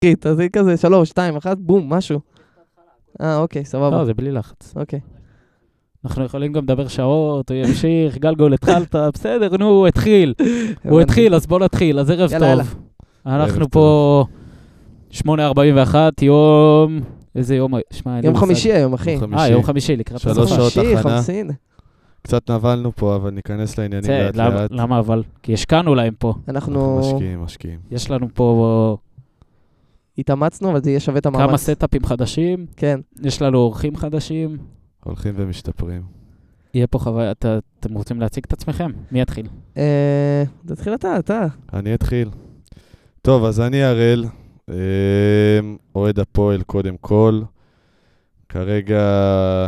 תעשי כזה שלוש, שתיים, אחת, בום, משהו. אה, אוקיי, סבבה. לא, זה בלי לחץ. אוקיי. אנחנו יכולים גם לדבר שעות, הוא ימשיך, גלגול התחלת, בסדר, נו, הוא התחיל. הוא. התחיל, אז בוא נתחיל, אז ערב. טוב. אנחנו פה 8.41, יום... איזה יום? שמע, אין לי יום. חמישי היום, אחי. יום אה, יום חמישי, לקראת שלוש הסוף. שעות חמישי, הכנה. קצת נבלנו פה, אבל ניכנס לעניינים לאט לאט. למה אבל? כי השקענו להם פה. אנחנו אנחנו משקיעים, משקיעים. יש לנו פה התאמצנו, אבל זה יהיה שווה את המאמץ. כמה סטאפים חדשים, כן. יש לנו אורחים חדשים. הולכים ומשתפרים. יהיה פה חוויה, אתה- אתם רוצים להציג את עצמכם? מי יתחיל? אה, תתחיל אתה, אתה. אני אתחיל. טוב, אז אני הראל, אה, אוהד הפועל קודם כל. כרגע,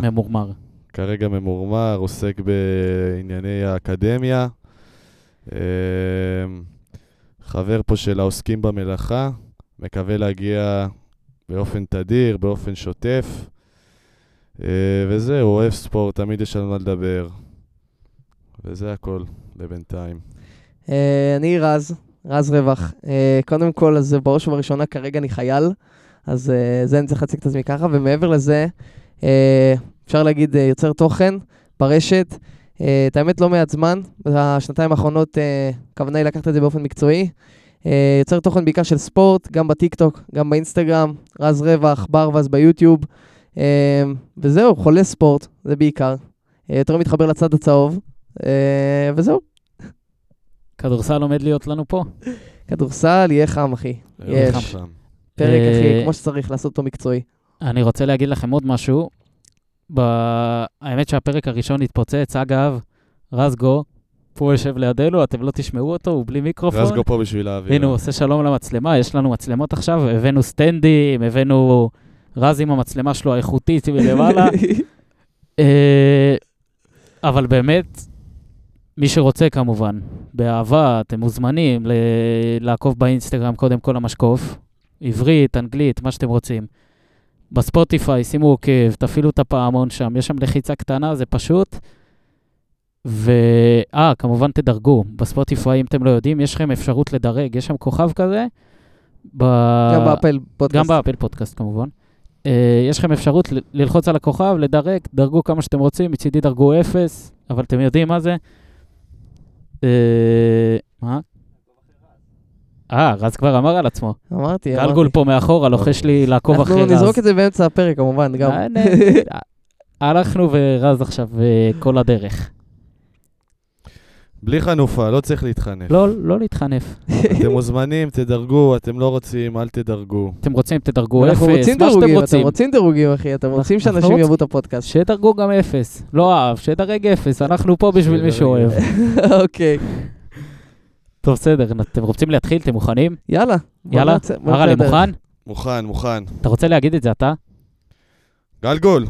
ממורמר. כרגע ממורמר, עוסק בענייני האקדמיה. אה, חבר פה של העוסקים במלאכה, מקווה להגיע באופן תדיר, באופן שוטף. אה, וזהו, אוהב ספורט, תמיד יש על מה לדבר. וזה הכל לבינתיים. אה, אני רז, רז רווח. אה, קודם כל, אז בראש ובראשונה, כרגע אני חייל, אז זה אני צריך להציג את עצמי ככה, ומעבר לזה, אפשר להגיד יוצר תוכן ברשת. את האמת, לא מעט זמן, בשנתיים האחרונות, הכוונה היא לקחת את זה באופן מקצועי. אה, יוצר תוכן בעיקר של ספורט, גם בטיקטוק, גם באינסטגרם, רז רווח, ברווז ביוטיוב. אה, וזהו, חולה ספורט, זה בעיקר. אה, יותר מתחבר לצד הצהוב, וזהו. כדורסל עומד להיות לנו פה. כדורסל יהיה חם, אחי. יש. פרק, אחי, כמו שצריך לעשות אותו מקצועי. אני רוצה להגיד לכם עוד משהו. האמת שהפרק הראשון התפוצץ, אגב, רזגו, פה יושב לידינו, אתם לא תשמעו אותו, הוא בלי מיקרופון. רזגו פה בשביל האוויר. הנה, הוא עושה שלום למצלמה, יש לנו מצלמות עכשיו, הבאנו סטנדים, הבאנו רז עם המצלמה שלו האיכותית מלמעלה. אה, אבל באמת, מי שרוצה כמובן, באהבה, אתם מוזמנים ל- לעקוב באינסטגרם קודם כל המשקוף, עברית, אנגלית, מה שאתם רוצים. בספוטיפיי, שימו עוקב, תפעילו את הפעמון שם, יש שם לחיצה קטנה, זה פשוט. ו... אה, כמובן תדרגו. בספוטיפיי, אם אתם לא יודעים, יש לכם אפשרות לדרג, יש שם כוכב כזה. ב... גם באפל גם פודקאסט. באפל פודקאסט כמובן. אה, יש לכם אפשרות ל- ללחוץ על הכוכב, לדרג, דרגו כמה שאתם רוצים, מצידי דרגו אפס, אבל אתם יודעים מה זה. אה, מה? אה, רז כבר אמר על עצמו. אמרתי, גלגול אמרתי. פה מאחורה, לוחש לי לעקוב אחרי רז. אנחנו נזרוק את זה באמצע הפרק, כמובן, גם. אה, הלכנו ורז עכשיו כל הדרך. בלי חנופה, לא צריך להתחנף. לא, לא להתחנף. אתם מוזמנים, תדרגו, אתם לא רוצים, אל תדרגו. אתם רוצים, תדרגו אנחנו אפס, רוצים מה שאתם דירוגים, אתם רוצים. רוצים דירוגים, אחי, אתם רוצים שאנשים רוצים. יאהבו את הפודקאסט. שדרגו גם אפס. לא אהב, שדרג אפס, אנחנו פה בשביל מי שאוהב. אוקיי, טוב, בסדר, אתם רוצים להתחיל? אתם מוכנים? יאללה. יאללה, לדרך. מוכן? מוכן, מוכן. אתה רוצה להגיד את זה אתה? גלגול,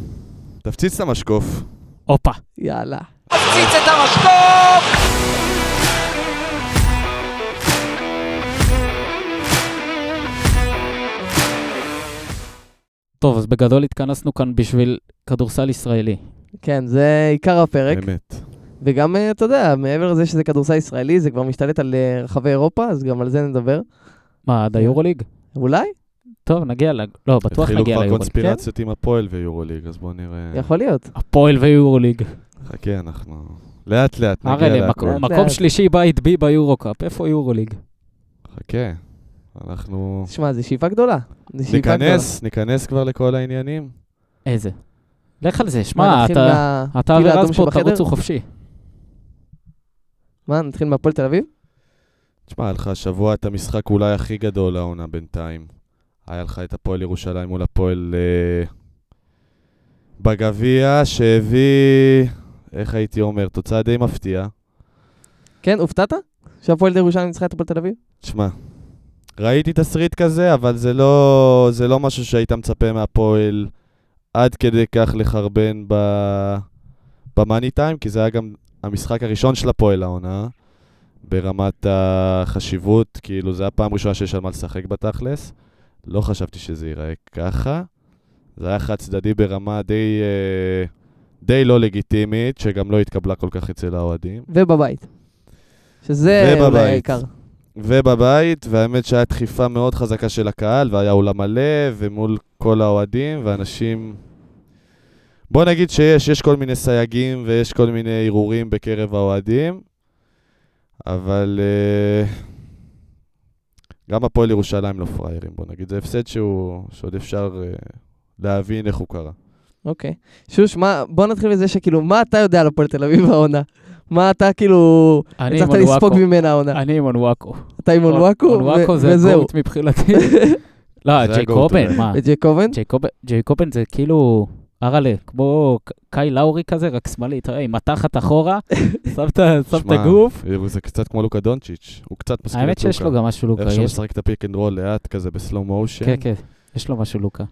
תפציץ את המשקוף. הופה. יאללה. מפציץ את המשקוף! טוב, אז בגדול התכנסנו כאן בשביל כדורסל ישראלי. כן, זה עיקר הפרק. אמת. וגם, אה, אתה יודע, מעבר לזה שזה כדורסל ישראלי, זה כבר משתלט על אה, רחבי אירופה, אז גם על זה נדבר. מה, עד היורוליג? אולי? טוב, נגיע ל... לא, בטוח התחילו נגיע כבר ליורוליג. קונספירציות עם הפועל ויורוליג, אז בואו נראה. יכול להיות. הפועל ויורוליג. חכה, אנחנו... לאט לאט נגיע. מקום- לאט, מקום לאט. שלישי בית בי ביורו-קאפ, איפה יורוליג? חכה. אנחנו... תשמע, זו שאיפה גדולה. ניכנס, ניכנס כבר לכל העניינים. איזה? לך על זה, שמע, אתה מה- אתה טיל ורז פה? תרוצו חופשי. מה, נתחיל מהפועל תל אביב? תשמע, היה לך השבוע את המשחק אולי הכי גדול העונה בינתיים. היה לך את הפועל ירושלים מול הפועל אה, בגביע, שהביא, איך הייתי אומר, תוצאה די מפתיעה. כן, הופתעת? שהפועל ירושלים ניצחה את הפועל תל אביב? תשמע, ראיתי תסריט כזה, אבל זה לא, זה לא משהו שהיית מצפה מהפועל עד כדי כך לחרבן ב... במאני טיים, כי זה היה גם המשחק הראשון של הפועל העונה, ברמת החשיבות, כאילו זה היה פעם ראשונה שיש על מה לשחק בתכלס. לא חשבתי שזה ייראה ככה. זה היה חד צדדי ברמה די, אה, די לא לגיטימית, שגם לא התקבלה כל כך אצל האוהדים. ובבית. שזה ובבית. העיקר. ובבית, והאמת שהיה דחיפה מאוד חזקה של הקהל, והיה אולם מלא, ומול כל האוהדים, ואנשים... בוא נגיד שיש, יש כל מיני סייגים ויש כל מיני הרהורים בקרב האוהדים, אבל uh, גם הפועל ירושלים לא פראיירים, בוא נגיד. זה הפסד שהוא, שעוד אפשר uh, להבין איך הוא קרה. אוקיי. שוש, מה, בוא נתחיל מזה שכאילו, מה אתה יודע על הפועל תל אביב העונה? מה אתה כאילו, הצלחת לספוג. ממנה העונה? אני עם אונוואקו. אתה עם אונוואקו? אונוואקו זה. GOAT מבחינתי. לא, ג'ייקובן, מה? ג'ייקובן- ג'ייקובן זה כאילו, אראלה, כמו קייל לאורי כזה, רק שמאלי, אתה רואה, עם התחת אחורה, שם את הגוף. זה קצת כמו לוקה דונצ'יץ', הוא קצת מזכיר את האמת לוקה. שיש לו גם משהו לוקה. איך שהוא משחק את ה pick and roll לאט כזה ב slow motion. כן, כן, יש לו משהו לוקה.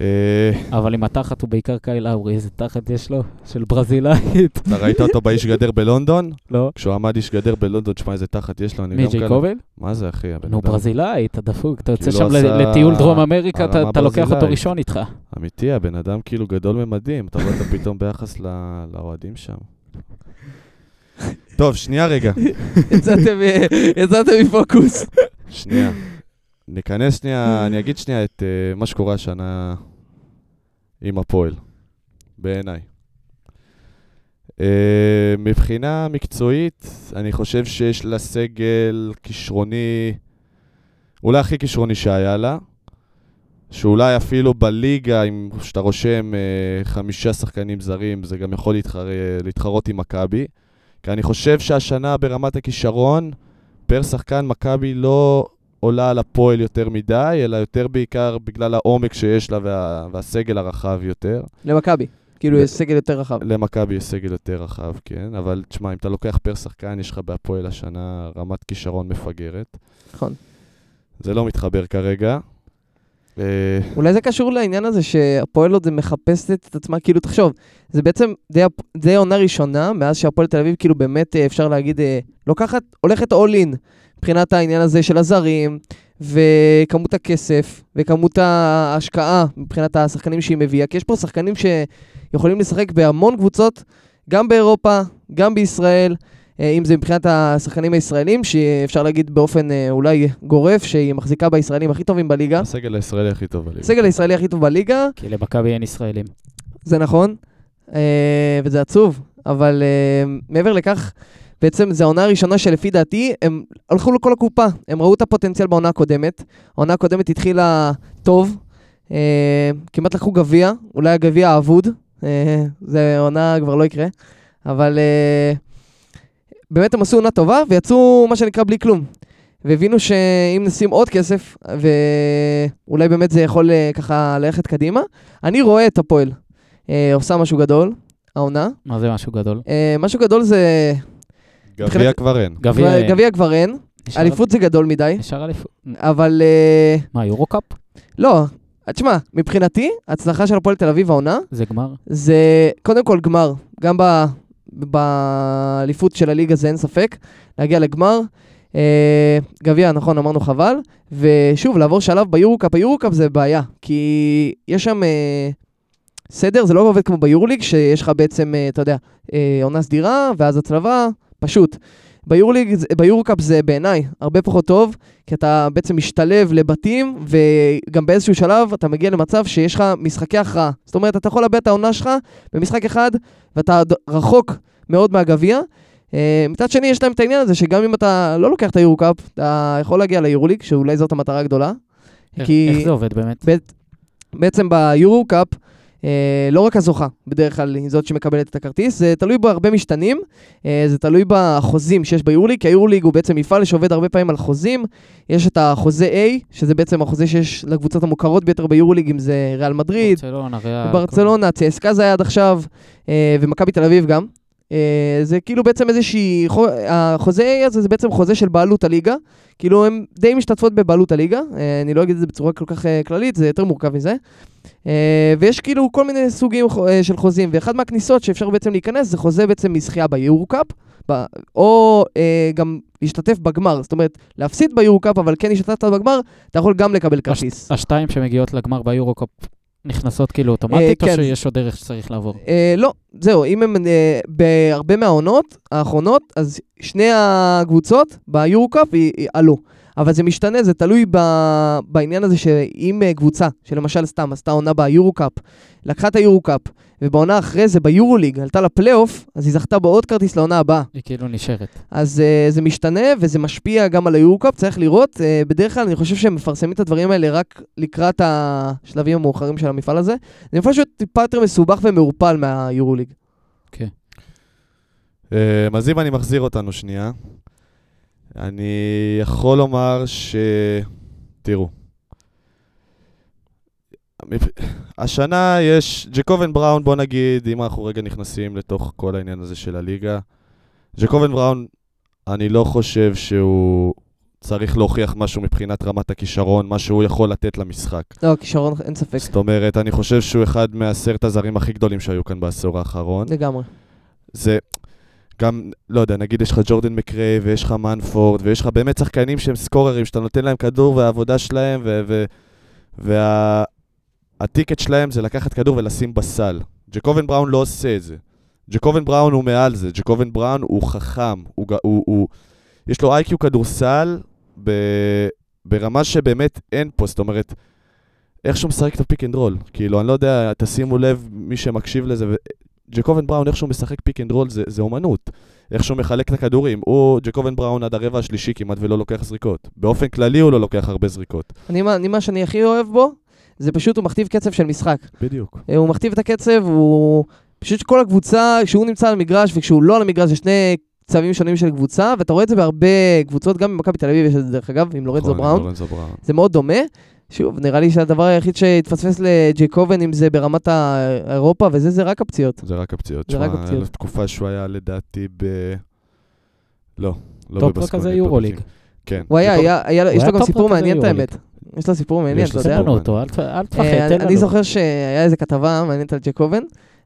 אה, אבל עם התחת הוא בעיקר קאי לאורי, איזה תחת יש לו? של ברזילאית. אתה ראית אותו באיש גדר בלונדון? לא? כשהוא עמד איש גדר בלונדון, תשמע איזה תחת יש לו, אני מי, גם כאלה. ג'ייקובן? מה זה אחי, נו? ברזילאי, אתה דפוק, אתה יוצא כאילו שם לטיול דרום אמריקה, אתה- לוקח אותו. ראשון איתך. אמיתי, הבן אדם כאילו גדול ממדים, אתה רואה אותו פתאום ביחס לאוהדים שם. טוב, שנייה רגע, יצאתם מפוקוס. שנייה. ניכנס שנייה, אני אגיד שנייה את אה, מה שקורה השנה עם הפועל, בעיניי. אה, מבחינה מקצועית, אני חושב שיש לה סגל כישרוני, אולי הכי כישרוני שהיה לה, שאולי אפילו בליגה, אם שאתה רושם אה, חמישה שחקנים זרים, זה גם יכול להתחר... להתחרות עם מכבי. כי אני חושב שהשנה ברמת הכישרון, פר שחקן מכבי לא עולה על הפועל יותר מדי, אלא יותר בעיקר בגלל העומק שיש לה וה... והסגל הרחב יותר. למכבי. כאילו, יש סגל יותר רחב. למכבי יש סגל יותר רחב, כן, אבל תשמע, אם אתה לוקח פר שחקן, יש לך בהפועל השנה רמת כישרון מפגרת. נכון. זה לא מתחבר כרגע. אה, אולי זה קשור לעניין הזה שהפועל עוד מחפשת את עצמה, כאילו, תחשוב, זה בעצם די, די עונה ראשונה, מאז שהפועל תל אביב, כאילו, באמת, אה, אפשר להגיד, אה, לוקחת, הולכת all in, מבחינת העניין הזה של הזרים, וכמות הכסף, וכמות ההשקעה, מבחינת השחקנים שהיא מביאה, כי יש פה שחקנים שיכולים לשחק בהמון קבוצות, גם באירופה, גם בישראל, אה, אם זה מבחינת השחקנים הישראלים, שאפשר להגיד באופן אה, אולי גורף, שהיא מחזיקה בישראלים הכי טובים בליגה. הסגל הישראלי הכי טוב בליגה. הסגל הישראלי הכי טוב בליגה, כי למכבי אין ישראלים. זה נכון, אה, וזה עצוב, אבל מעבר לכך, בעצם זו העונה הראשונה שלפי דעתי, הם הלכו לכל הקופה, הם ראו את הפוטנציאל בעונה הקודמת. העונה הקודמת התחילה טוב, אה, כמעט לקחו גביע, אולי הגביע האבוד, אה, זה עונה כבר לא יקרה, אבל אה, באמת הם עשו עונה טובה ויצאו מה שנקרא בלי כלום. והבינו שאם נשים עוד כסף, ואולי באמת זה יכול אה, ככה ללכת קדימה, אני רואה את הפועל אה, עושה משהו גדול, העונה. מה זה משהו גדול? אה, משהו גדול זה... גביע כבר אין. גביע... כבר אין, אליפות זה גדול מדי, נשאר אליפות. אבל אה, מה, יורו-קאפ? לא, תשמע, מבחינתי, ההצלחה של הפועל תל אביב העונה, זה גמר? זה קודם כל גמר, גם ב- באליפות של הליגה זה אין ספק, להגיע לגמר. אה, גביע, נכון, אמרנו חבל. ושוב, לעבור שלב ביורו-קאפ, היורו-קאפ זה בעיה, כי יש שם אה, סדר, זה לא עובד כמו ביורוליג, שיש לך בעצם, אה, אתה יודע, אה, עונה סדירה, ואז הצלבה, פשוט. ביורוליג, זה- בעיניי הרבה פחות טוב, כי אתה בעצם משתלב לבתים, וגם באיזשהו שלב אתה מגיע למצב שיש לך משחקי הכרעה. זאת אומרת, אתה יכול לאבד את העונה שלך במשחק אחד, ואתה רחוק מאוד מהגביע. אה, מצד שני, יש להם את העניין הזה שגם אם אתה לא לוקח את היורו-קאפ, אתה יכול להגיע ליורוליג, שאולי זאת המטרה הגדולה. איך- כי איך זה עובד באמת? בעצם ביורו-קאפ, אה, לא רק הזוכה, בדרך כלל היא זאת שמקבלת את הכרטיס, זה תלוי בהרבה משתנים, אה, זה תלוי בחוזים שיש ביורוליג, כי היורוליג הוא בעצם מפעל שעובד הרבה פעמים על חוזים, יש את החוזה A, שזה בעצם החוזה שיש לקבוצות המוכרות ביותר ביורוליג, אם זה ריאל מדריד, ברצלונה, ריאל. ברצלונה, צסקה זה היה עד עכשיו, אה, ומכבי תל אביב גם. אה, זה כאילו בעצם איזושהי, חו- החוזה הזה זה בעצם חוזה של בעלות הליגה, כאילו הן די משתתפות בבעלות הליגה, אה, אני לא אגיד את זה בצורה כל כך אה, כללית, זה יותר מורכב מזה. ויש כאילו כל מיני סוגים של חוזים, ואחד מהכניסות שאפשר בעצם להיכנס זה חוזה בעצם מזכייה ביורו-קאפ, או גם להשתתף בגמר, זאת אומרת, להפסיד ביורו-קאפ, אבל כן השתתפת בגמר, אתה יכול גם לקבל כרטיס. השתיים שמגיעות לגמר ביורו-קאפ נכנסות כאילו אוטומטית, או כן. שיש עוד דרך שצריך לעבור? אה, לא, זהו, אם הם אה, בהרבה מהעונות האחרונות, אז שני הקבוצות ביורו-קאפ עלו. אבל זה משתנה, זה תלוי ב, בעניין הזה שאם אה, קבוצה, שלמשל סתם עשתה עונה ביורו-קאפ, לקחה את היורו-קאפ, ובעונה אחרי זה ביורו-ליג עלתה לפלייאוף, אז היא זכתה בעוד כרטיס לעונה הבאה. היא כאילו נשארת. אז uh, זה משתנה וזה משפיע גם על היורקאפ, צריך לראות. Uh, בדרך כלל אני חושב שהם מפרסמים את הדברים האלה רק לקראת השלבים המאוחרים של המפעל הזה. זה מפעל שהוא טיפה יותר מסובך ומעורפל מהיורוליג. אה, אז אם אני מחזיר אותנו שנייה, אני יכול לומר ש... תראו, השנה יש ג'קובן בראון, בוא נגיד, אם אנחנו רגע נכנסים לתוך כל העניין הזה של הליגה, ג'קובן בראון, אני לא חושב שהוא צריך להוכיח משהו מבחינת רמת הכישרון, מה שהוא יכול לתת למשחק. לא, כישרון, אין ספק. זאת אומרת, אני חושב שהוא אחד מעשרת הזרים הכי גדולים שהיו כאן בעשור האחרון. לגמרי. זה גם, לא יודע, נגיד יש לך ג'ורדן מקריי ויש לך מנפורד ויש לך באמת שחקנים שהם סקוררים, שאתה נותן להם כדור והעבודה שלהם והטיקט שלהם זה לקחת כדור ולשים בסל. ג'קובן בראון לא עושה את זה. ג'קובן בראון הוא מעל זה, ג'קובן בראון הוא חכם, הוא, הוא, הוא, יש לו IQ כדורסל ב, ברמה שבאמת אין פה, זאת אומרת, איך שהוא משחק את ה pick and roll, כאילו, אני לא יודע, תשימו לב, מי שמקשיב לזה, ג'קובן בראון, איך שהוא משחק pick and roll זה, זה אומנות. איך שהוא מחלק את הכדורים. הוא, ג'קובן בראון עד הרבע השלישי כמעט ולא לוקח זריקות. באופן כללי הוא לא לוקח הרבה זריקות. אני, מה- אני, מה שאני הכי אוהב בו, זה פשוט הוא מכתיב קצב של משחק. בדיוק. אה, הוא מכתיב את הקצב, הוא... פשוט כל הקבוצה, כשהוא נמצא על המגרש וכשהוא לא על המגרש, זה שני קצבים שונים של קבוצה, ואתה רואה את זה בהרבה קבוצות, גם במכבי תל אביב יש את זה דרך אגב, עם נכון. לורנזו בראון. זה מאוד דומה. שוב, נראה לי שהדבר היחיד שהתפספס לג'ייקובן, אם זה ברמת האירופה וזה, זה רק הפציעות. זה רק הפציעות. זה רק הפציעות. תקופה שהוא היה לדעתי ב... לא, לא top בבסקוניה. כזה יורוליג. כן. הוא היה, יש לו גם טופ סיפור מעניין את. האמת. יש לו סיפור מעניין, יש אתה לו יודע? תן לנו סיפור אותו, אל ת- אל אה, תפחד, תן אני לנו. זוכר שהיה איזה כתבה מעניינת על ג'קובן,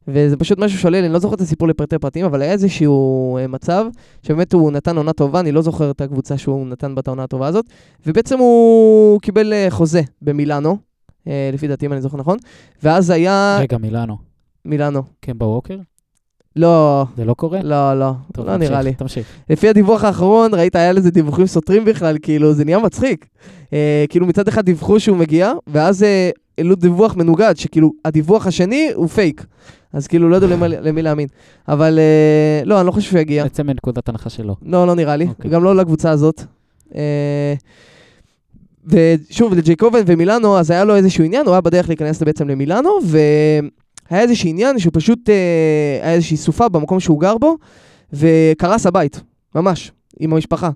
וזה פשוט משהו שולל, אני לא זוכר את הסיפור לפרטי פרטים, אבל היה איזשהו אה, מצב שבאמת הוא נתן עונה טובה, אני לא זוכר את הקבוצה שהוא נתן בה את העונה הטובה הזאת, ובעצם הוא קיבל אה, חוזה במילאנו, אה, לפי דעתי אם אני זוכר נכון, ואז היה רגע, מילאנו. מילאנו. קמבה ווקר? לא, זה לא קורה? לא, לא, טוב, לא תמשיך, נראה לי. תמשיך. לפי הדיווח האחרון, ראית, היה לזה דיווחים סותרים בכלל, כאילו, זה נהיה מצחיק. אה, כאילו, מצד אחד דיווחו שהוא מגיע, ואז אה, העלו דיווח מנוגד, שכאילו, הדיווח השני הוא פייק. אז כאילו, לא ידעו למי, למי להאמין. אבל אה, לא, אני לא חושב שהוא יגיע. נצא מנקודת הנחה שלו. לא, לא נראה לי. אוקיי. גם לא לקבוצה הזאת. אה, ושוב, לג'ייקובן ומילאנו, אז היה לו איזשהו עניין, הוא היה בדרך להיכנס בעצם למילאנו, והיה איזשהו עניין שהוא פשוט, אה, היה איזושהי סופה במקום שהוא גר בו, וקרס הבית, ממש, עם המשפחה.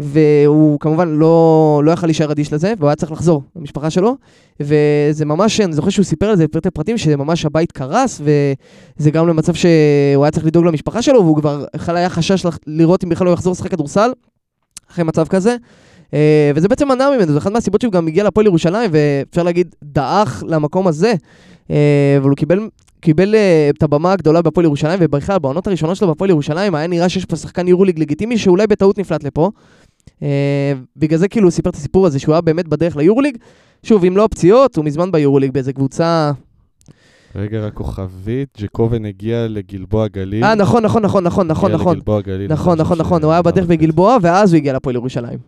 והוא כמובן לא, לא יכל להישאר אדיש לזה, והוא היה צריך לחזור למשפחה שלו, וזה ממש, אני זוכר שהוא סיפר על זה בפרטי פרטים, שממש הבית קרס, וזה גם למצב שהוא היה צריך לדאוג למשפחה שלו, והוא כבר בכלל היה חשש לראות אם בכלל הוא יחזור לשחק כדורסל, אחרי מצב כזה. אה, וזה בעצם מנע ממנו, זו אחת מהסיבות שהוא גם הגיע לפועל ירושלים, ואפשר להגיד, דעך למקום הזה. אה, אבל הוא קיבל, קיבל אה, את הבמה הגדולה בהפועל ירושלים, ובכלל, בעונות הראשונות שלו בהפועל ירושלים, היה נראה שיש פה שחקן יורוליג לגיטימי, שאולי בטעות נפלט לפה. אה, בגלל זה כאילו הוא סיפר את הסיפור הזה, שהוא היה באמת בדרך ליורוליג. שוב, אם לא הפציעות, הוא מזמן ביורוליג באיזה קבוצה... רגע, רק כוכבית, ג'קובן הגיע לגלבוע גליל. אה, נכון, נכון, נכון, נכון, נכון, הגיע נכון. לגלבוע גליל. נכון, נכון, נכון, ש- הוא היה בדרך בגלבוע, ואז הוא הגיע לפועל ירושלים.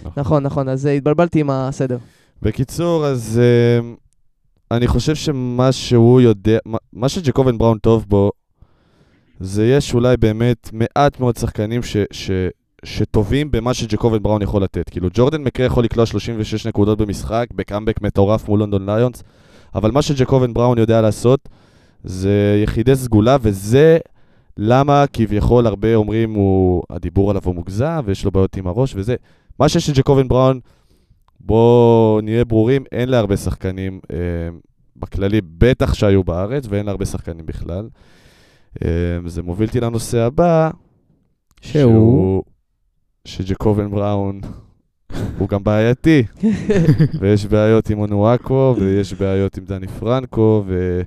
נכון. נכון, נכון, אז אה, התבלבלתי עם הסדר. בקיצור, אז uh, אני חושב שמה שהוא יודע, מה שג'קובן בראון טוב בו, זה יש אולי באמת מעט מאוד שחקנים ש, ש, שטובים במה שג'קובן בראון יכול לתת. כאילו, ג'ורדן מקרה יכול לקלוע 36 נקודות במשחק, בקאמבק מטורף מול לונדון ליונס, אבל מה שג'קובן בראון יודע לעשות, זה יחידי סגולה, וזה למה כביכול הרבה אומרים, הוא, הדיבור עליו הוא מוגזם, ויש לו בעיות עם הראש וזה. מה שיש לג'קובן בראון, בואו נהיה ברורים, אין להרבה שחקנים אה, בכללי, בטח שהיו בארץ, ואין להרבה שחקנים בכלל. אה, זה מוביל אותי לנושא הבא, שהוא? שג'קובן בראון הוא גם בעייתי, ויש בעיות עם אונואקו, ויש בעיות עם דני פרנקו, ו...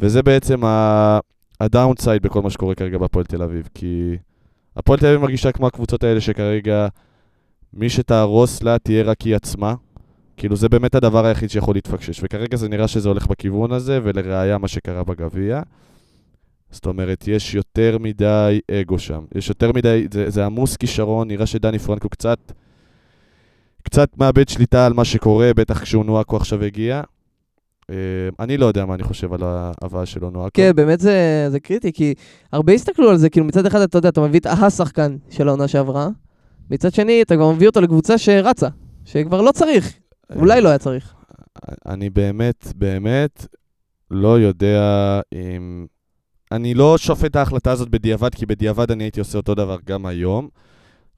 וזה בעצם ה... הדאונסייד בכל מה שקורה כרגע בהפועל תל אביב, כי הפועל תל אביב מרגישה כמו הקבוצות האלה שכרגע מי שתהרוס לה תהיה רק היא עצמה, כאילו, זה באמת הדבר היחיד שיכול להתפקשש, וכרגע זה נראה שזה הולך בכיוון הזה, ולראיה מה שקרה בגביע. זאת אומרת, יש יותר מדי אגו שם. יש יותר מדי, זה, זה עמוס כישרון, נראה שדני פרנקו קצת, קצת מאבד שליטה על מה שקורה, בטח כשהוא נואקו עכשיו הגיע. אה, אני לא יודע מה אני חושב על ההבאה שלו נואקו. כן, באמת זה, זה קריטי, כי הרבה הסתכלו על זה, כאילו מצד אחד אתה יודע, אתה מביא את השחקן של העונה שעברה, מצד שני אתה כבר מביא אותו לקבוצה שרצה, שכבר לא צריך, אולי לא היה צריך. אני באמת, באמת לא יודע אם... אני לא שופט את ההחלטה הזאת בדיעבד, כי בדיעבד אני הייתי עושה אותו דבר גם היום.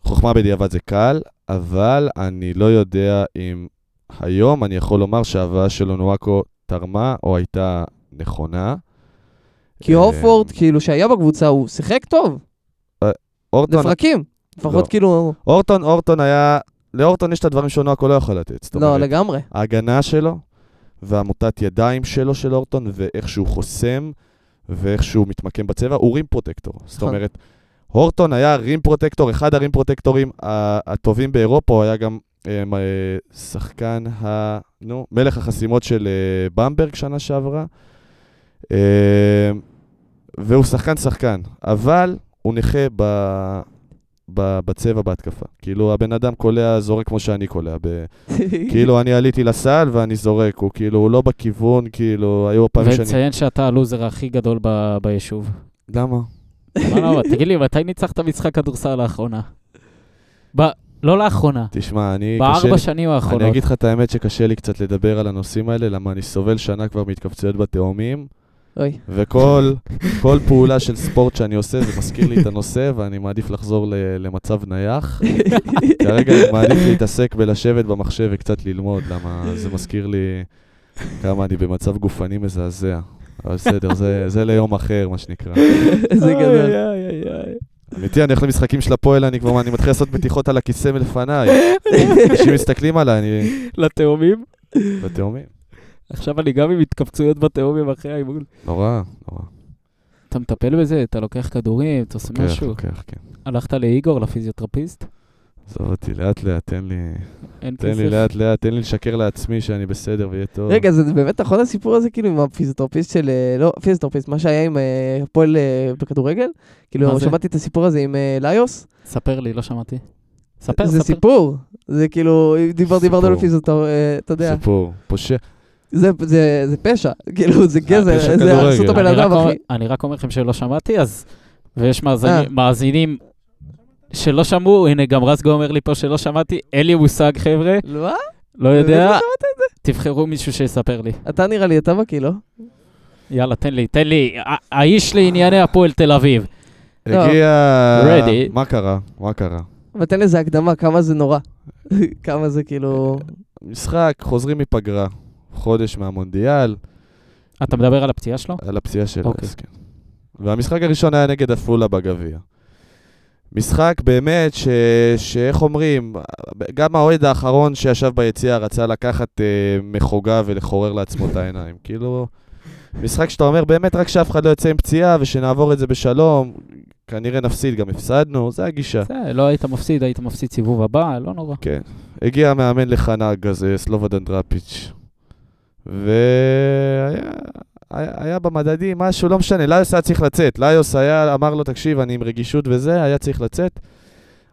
חוכמה בדיעבד זה קל, אבל אני לא יודע אם היום אני יכול לומר שההבאה של אונואקו תרמה או הייתה נכונה. כי אה, אורפורד, כאילו, שהיה בקבוצה, הוא שיחק טוב, אורטון, לפרקים. לפחות לא. כאילו, אורטון, אורטון היה... לאורטון יש את הדברים שאונואקו לא יכול לתת. לא, לגמרי. ההגנה שלו והמוטת ידיים שלו, של אורטון, ואיך שהוא חוסם ואיך שהוא מתמקם בצבע, הוא rim protector. זאת נכון. אומרת, הורטון היה rim protector, אחד ה rim protector ים הטובים באירופה, הוא היה גם אה, מ- אה, שחקן, ה... נו, מלך החסימות של אה, במברג שנה שעברה. אה, והוא שחקן שחקן, אבל הוא נכה ב... בצבע בהתקפה. כאילו, הבן אדם קולע, זורק כמו שאני קולע. ב... כאילו, אני עליתי לסל ואני זורק, הוא כאילו, הוא לא בכיוון, כאילו, היו פעמים שאני... וציין שאתה הלוזר הכי גדול ב- ביישוב. למה? מה למה? תגיד לי, מתי ניצחת משחק כדורסל לאחרונה? ב- לא לאחרונה, תשמע, אני... בארבע לי- שנים האחרונות. אני אגיד לך את האמת שקשה לי קצת לדבר על הנושאים האלה, למה אני סובל שנה כבר מהתכווצויות בתאומים, אוי. וכל כל פעולה של ספורט שאני עושה, זה מזכיר לי את הנושא, ואני מעדיף לחזור ל- למצב נייח. כרגע אני מעדיף להתעסק בלשבת במחשב וקצת ללמוד, למה זה מזכיר לי כמה אני במצב גופני מזעזע. אבל בסדר, זה, זה ליום אחר, מה שנקרא. איזה גדול. איי, איי, איי. אמיתי, אני הולך למשחקים של הפועל, אני כבר, אני מתחיל לעשות בטיחות על הכיסא מלפניי. אנשים מסתכלים עליי, אני... לתאומים. בתאומים. עכשיו אני גם עם התכווצויות בתאומים אחרי האימון. נורא, נורא. אתה מטפל בזה? אתה לוקח כדורים? אתה עושה לוקח, משהו? לוקח, כן. הלכת לאיגור, לפיזיותרפיסט? עזוב אותי, לאט לאט, תן לי... אין תן לי כסף? לאט לאט, תן לי לשקר לעצמי שאני בסדר ויהיה טוב. רגע, זה באמת נכון הסיפור הזה, כאילו, עם הפיזיותרפיסט של... אה, לא, פיזיותרפיסט, מה שהיה עם אה, הפועל אה, בכדורגל? מה כאילו, זה? שמעתי את הסיפור הזה עם אה, ליוס. ספר לי, לא שמעתי. ספר, זה ספר. סיפור. זה כאילו, דיברנו על. פיזיותרפיסט, אתה יודע. סיפור, פושע. זה, זה, זה פשע, כאילו, זה גזר, פשע זה. הרסות הבן אדם, אחי. אני רק אומר לכם שלא שמעתי, אז... ויש אה. מאזינים- מאזינים שלא שמעו, הנה גם רסגו אומר לי פה שלא שמעתי, אין לי מושג חבר'ה, מה? לא יודע, לא תבחרו מישהו שיספר לי. אתה נראה לי, אתה בקיא, לא? יאללה, תן לי, תן לי, האיש לענייני הפועל תל אביב. לא. הגיע... Ready. מה קרה? מה קרה? אבל תן לזה הקדמה, כמה זה נורא. כמה זה כאילו... משחק, חוזרים מפגרה. חודש מהמונדיאל, אתה מדבר על הפציעה שלו? על הפציעה של אוקיי. אס, כן. והמשחק הראשון היה נגד עפולה בגביע. משחק באמת ש... שאיך אומרים, גם האוהד האחרון שישב ביציע רצה לקחת אה, מחוגה ולחורר לעצמו את העיניים. כאילו, משחק שאתה אומר באמת רק שאף אחד לא יוצא עם פציעה ושנעבור את זה בשלום, כנראה נפסיד, גם הפסדנו, זה הגישה. זה, לא היית מפסיד, היית מפסיד סיבוב הבא, לא נורא. כן. הגיע המאמן לחנג הזה, סלובדן דראפיץ', והיה היה, היה במדדים משהו, לא משנה, ליוס היה צריך לצאת. ליוס היה, אמר לו, תקשיב, אני עם רגישות וזה, היה צריך לצאת.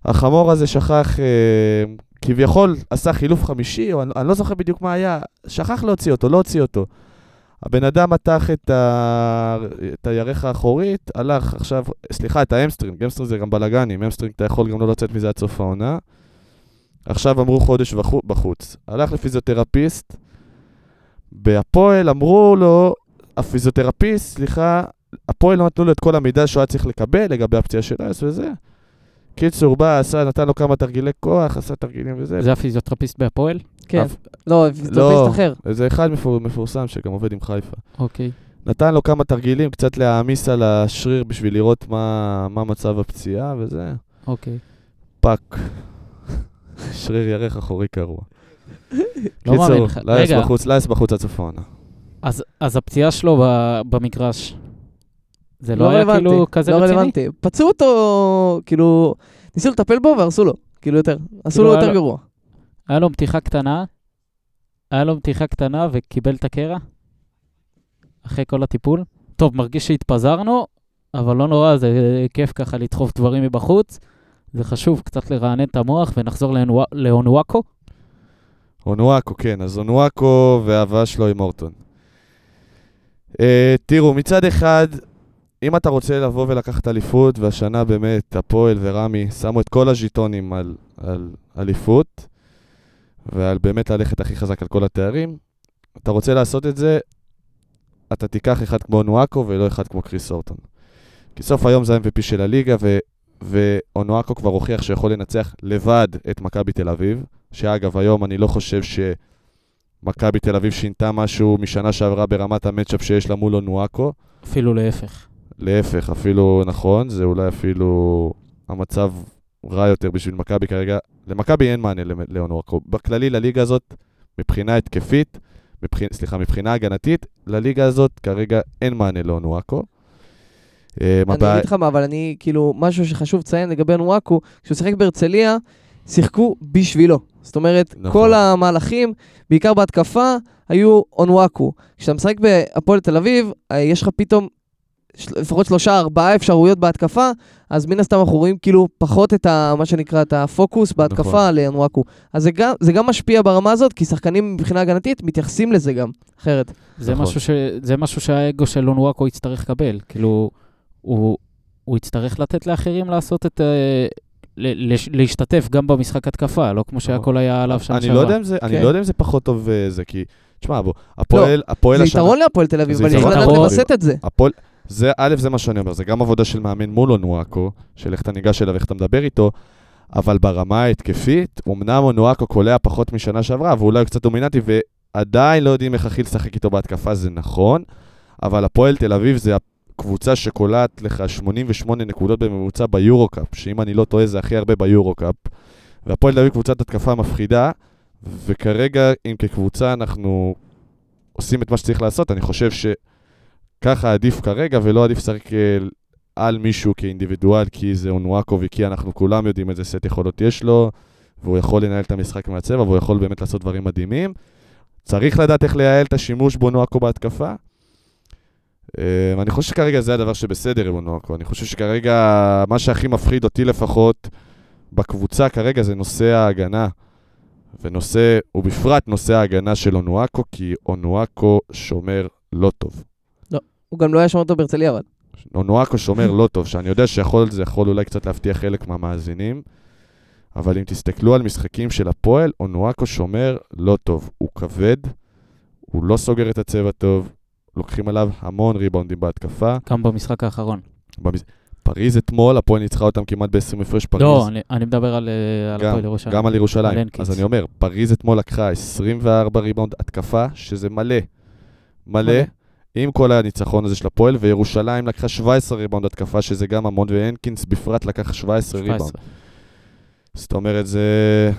החמור הזה שכח, אה, כביכול עשה חילוף חמישי, או אני, אני לא זוכר בדיוק מה היה, שכח להוציא אותו, לא הוציא אותו. הבן אדם מתח את, ה... את הירך האחורית, הלך עכשיו, סליחה, את ה hamstring, hamstring זה גם בלאגנים, hamstring אתה יכול גם לא לצאת מזה עד סוף העונה. עכשיו אמרו חודש בחוץ. הלך לפיזיותרפיסט, בהפועל אמרו לו, הפיזיותרפיסט, סליחה, הפועל לא נתנו לו את כל המידע שהוא היה צריך לקבל לגבי הפציעה של אייס וזה. קיצור, בא, עשה, נתן לו כמה תרגילי כוח, עשה תרגילים וזה. זה הפיזיותרפיסט בהפועל? כן. אף- לא, פיזיותרפיסט אחר. איזה אחד מפור, מפורסם שגם עובד עם חיפה. אוקיי. נתן לו כמה תרגילים, קצת להעמיס על השריר בשביל לראות מה, מה מצב הפציעה וזה. אוקיי. fuck. שריר ירך אחורי קרוע. לא מאמין לך. קיצור, אייס רגע, בחוץ, אייס בחוץ עד סוף העונה. אז, אז הפציעה שלו ב, במגרש, זה לא, לא היה כאילו כזה לא רציני? רלוונטי. פצעו אותו, כאילו, ניסו לטפל בו והרסו לו, כאילו יותר. עשו כאילו לו היה יותר גרוע. היה לו מתיחה קטנה, היה לו מתיחה קטנה וקיבל את הקרע אחרי כל הטיפול. טוב, מרגיש שהתפזרנו, אבל לא נורא, זה כיף ככה לדחוף דברים מבחוץ. זה חשוב קצת לרענן את המוח ונחזור לאונואקו. אונואקו, כן, אז אונואקו וההבאה שלו עם אורטון. Uh, תראו, מצד אחד, אם אתה רוצה לבוא ולקחת אליפות, והשנה באמת הפועל ורמי שמו את כל הז'יטונים על, על אליפות, ועל באמת ללכת הכי חזק על כל התארים, אתה רוצה לעשות את זה, אתה תיקח אחד כמו אונואקו ולא אחד כמו קריס אורטון. כי סוף היום זה ה-MVP של הליגה. ואונואקו כבר הוכיח שיכול לנצח לבד את מכבי תל אביב, שאגב, היום אני לא חושב שמכבי תל אביב שינתה משהו משנה שעברה ברמת המצ'אפ שיש לה מול אונואקו. אפילו להפך. להפך, אפילו נכון, זה אולי אפילו המצב רע יותר בשביל מכבי כרגע. למכבי אין מענה לאונואקו. בכללי, לליגה הזאת, מבחינה התקפית, מבחינ... סליחה, מבחינה הגנתית, לליגה הזאת כרגע אין מענה לאונואקו. אה, אני אגיד לך מה, אבל אני, כאילו, משהו שחשוב לציין לגבי נואקו, כשהוא שיחק בהרצליה, שיחקו בשבילו. זאת אומרת, נכון. כל המהלכים, בעיקר בהתקפה, היו אונוואקו. כשאתה משחק בהפועל תל אביב, אה, יש לך פתאום של- לפחות שלושה, ארבעה אפשרויות בהתקפה, אז מן הסתם אנחנו רואים כאילו פחות את ה, מה שנקרא, את הפוקוס בהתקפה נכון. על אונוואקו. אז זה גם, זה גם משפיע ברמה הזאת, כי שחקנים מבחינה הגנתית מתייחסים לזה גם, אחרת. זה, נכון. משהו ש... זה משהו שהאגו של אונואקו יצטרך לקבל. כאילו, הוא, הוא יצטרך לתת לאחרים לעשות את... להשתתף גם במשחק התקפה, לא כמו שהכל היה עליו שנה אני שעברה. לא זה, אני כן. לא יודע אם זה פחות טוב אה, זה, כי, תשמע, בוא, הפועל, הפועל זה השנה... יתרון להפועל תל אביב, זה אבל צריך יתרון לדעת. לווסת את זה. הפועל, זה, א', זה מה שאני אומר, זה גם עבודה של מאמן מול אונואקו, של איך אתה ניגש אליו, איך אתה מדבר איתו, אבל ברמה ההתקפית, אמנם אונואקו קולע פחות משנה שעברה, ואולי הוא קצת דומיננטי, ועדיין לא יודעים איך הכי לשחק איתו בהתקפה, זה נכון, אבל הפועל תל אביב זה הקבוצה שקולעת לך 88 נקודות בממוצע ביורו-קאפ, שאם אני לא טועה זה הכי הרבה ביורו-קאפ, והפועל תל אביב קבוצת התקפה מפחידה, וכרגע, אם כקבוצה אנחנו עושים את מה שצריך לעשות, אני חושב ש... ככה עדיף כרגע, ולא עדיף לשחק אה, על מישהו כאינדיבידואל, כי זה אונואקו וכי אנחנו כולם יודעים איזה סט יכולות יש לו, והוא יכול לנהל את המשחק מהצבע, והוא יכול באמת לעשות דברים מדהימים. צריך לדעת איך לייעל את השימוש באונואקו בהתקפה. אה, אני חושב שכרגע זה הדבר שבסדר עם אונואקו. אני חושב שכרגע, מה שהכי מפחיד אותי לפחות בקבוצה כרגע זה נושא ההגנה. ונושא, ובפרט נושא ההגנה של אונואקו, כי אונואקו שומר לא טוב. הוא גם לא היה שומר אותו בהרצליה, אבל. אונואקו שומר לא טוב, שאני יודע שיכול, זה יכול אולי קצת להפתיע חלק מהמאזינים, אבל אם תסתכלו על משחקים של הפועל, אונואקו שומר לא טוב. הוא כבד, הוא לא סוגר את הצבע טוב, לוקחים עליו המון ריבאונדים בהתקפה. גם במשחק האחרון. במס... פריז אתמול, הפועל ניצחה אותם כמעט ב-20 הפרש פריז. לא, אני, אני מדבר על, אה, על הפועל ירושלים. גם על על ירושלים. הנקינס. אז אני אומר, פריז אתמול לקחה 24 ריבאונד התקפה, שזה מלא. מלא. מלא. עם כל הניצחון הזה של הפועל, וירושלים לקחה 17 ריבאונד התקפה, שזה גם המון, והנקינס בפרט לקח 17 ריבאונד. 17. זאת אומרת, זה...